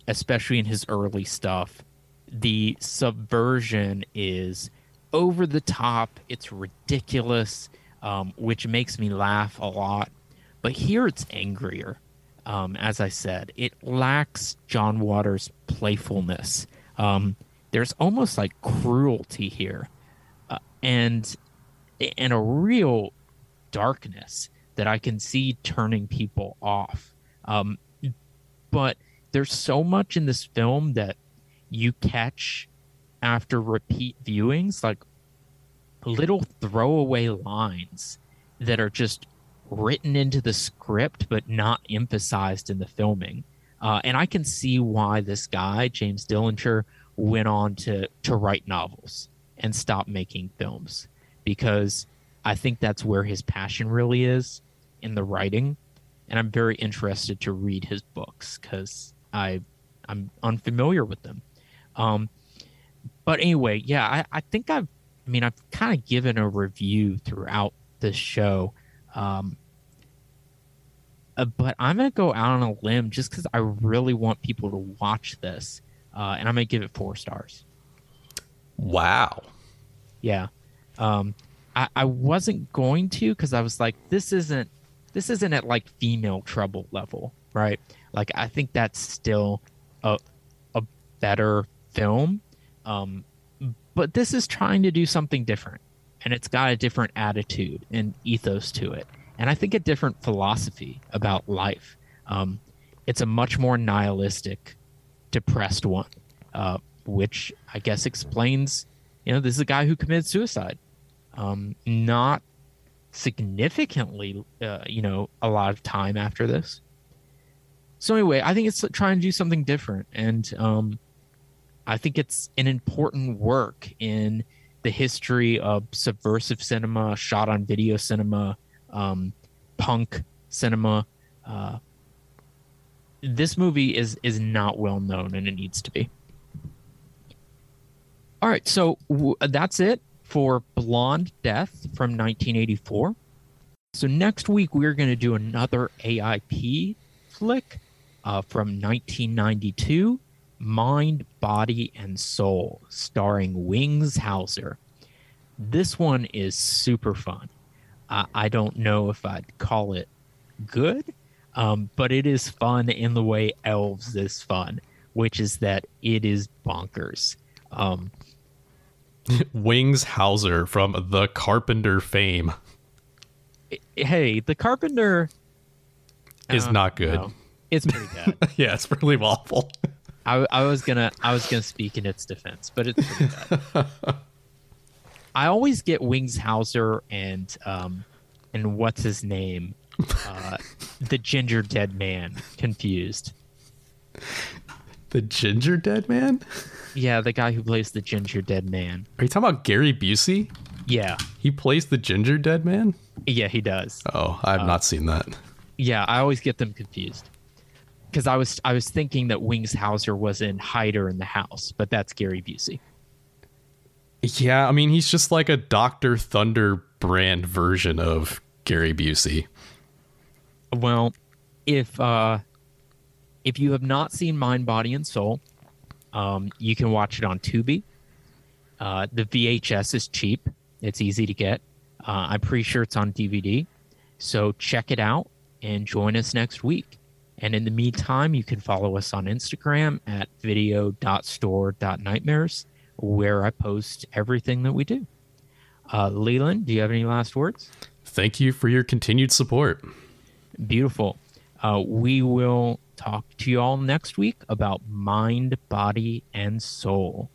especially in his early stuff, the subversion is over the top. It's ridiculous, um, which makes me laugh a lot but here it's angrier. Um, as I said, it lacks John Waters' playfulness. Um, there's almost like cruelty here, uh, and and a real darkness that I can see turning people off. Um, but there's so much in this film that you catch after repeat viewings, like little throwaway lines that are just written into the script but not emphasized in the filming. Uh, and I can see why this guy James Dillinger went on to to write novels and stop making films because I think that's where his passion really is in the writing. And I'm very interested to read his books because I I'm unfamiliar with them. Um, but anyway, yeah, I, I think I've I mean I've kind of given a review throughout this show. Um, uh, but I'm gonna go out on a limb just because I really want people to watch this, uh, and I'm gonna give it four stars. Wow. Yeah, um, I, I wasn't going to because I was like, this isn't this isn't at like female trouble level, right? Like I think that's still a a better film, um, but this is trying to do something different, and it's got a different attitude and ethos to it and I think a different philosophy about life. Um, it's a much more nihilistic, depressed one, uh, which I guess explains, you know, this is a guy who committed suicide, um, not significantly, uh, you know, a lot of time after this. So anyway, I think it's trying to do something different, and um, I think it's an important work in the history of subversive cinema, shot on video cinema, um, punk cinema. Uh, this movie is is not well known, and it needs to be. All right, so w- that's it for Blonde Death from 1984. So next week we're going to do another AIP flick uh, from 1992, Mind, Body, and Soul, starring Wings Hauser. This one is super fun. I, I don't know if I'd call it good, um, but it is fun in the way Elves is fun, which is that it is bonkers. Um, Wings Hauser from the Carpenter fame hey, the Carpenter is uh, not good. no, it's pretty bad. yeah, it's really awful. I, I was gonna I was gonna speak in its defense, but it's pretty bad. I always get Wings Hauser and um and what's his name, uh, the Ginger Dead Man confused. The Ginger Dead Man? Yeah, the guy who plays the Ginger Dead Man. Are you talking about Gary Busey? Yeah, He plays the ginger dead man? yeah, he does. Oh, I have not uh, seen that. Yeah, I always get them confused because I was I was thinking that Wings Hauser was in Hider in the House, but that's Gary Busey. Yeah, I mean, he's just like a Dr. Thunder brand version of Gary Busey. Well, if uh, if you have not seen Mind, Body, and Soul, um, you can watch it on Tubi. Uh, the VHS is cheap; it's easy to get. Uh, I'm pretty sure it's on DVD, so check it out and join us next week. And in the meantime, you can follow us on Instagram at video.store.nightmares, where I post everything that we do. Uh, Leland, do you have any last words? Thank you for your continued support. Beautiful. Uh, we will talk to you all next week about mind, body, and soul.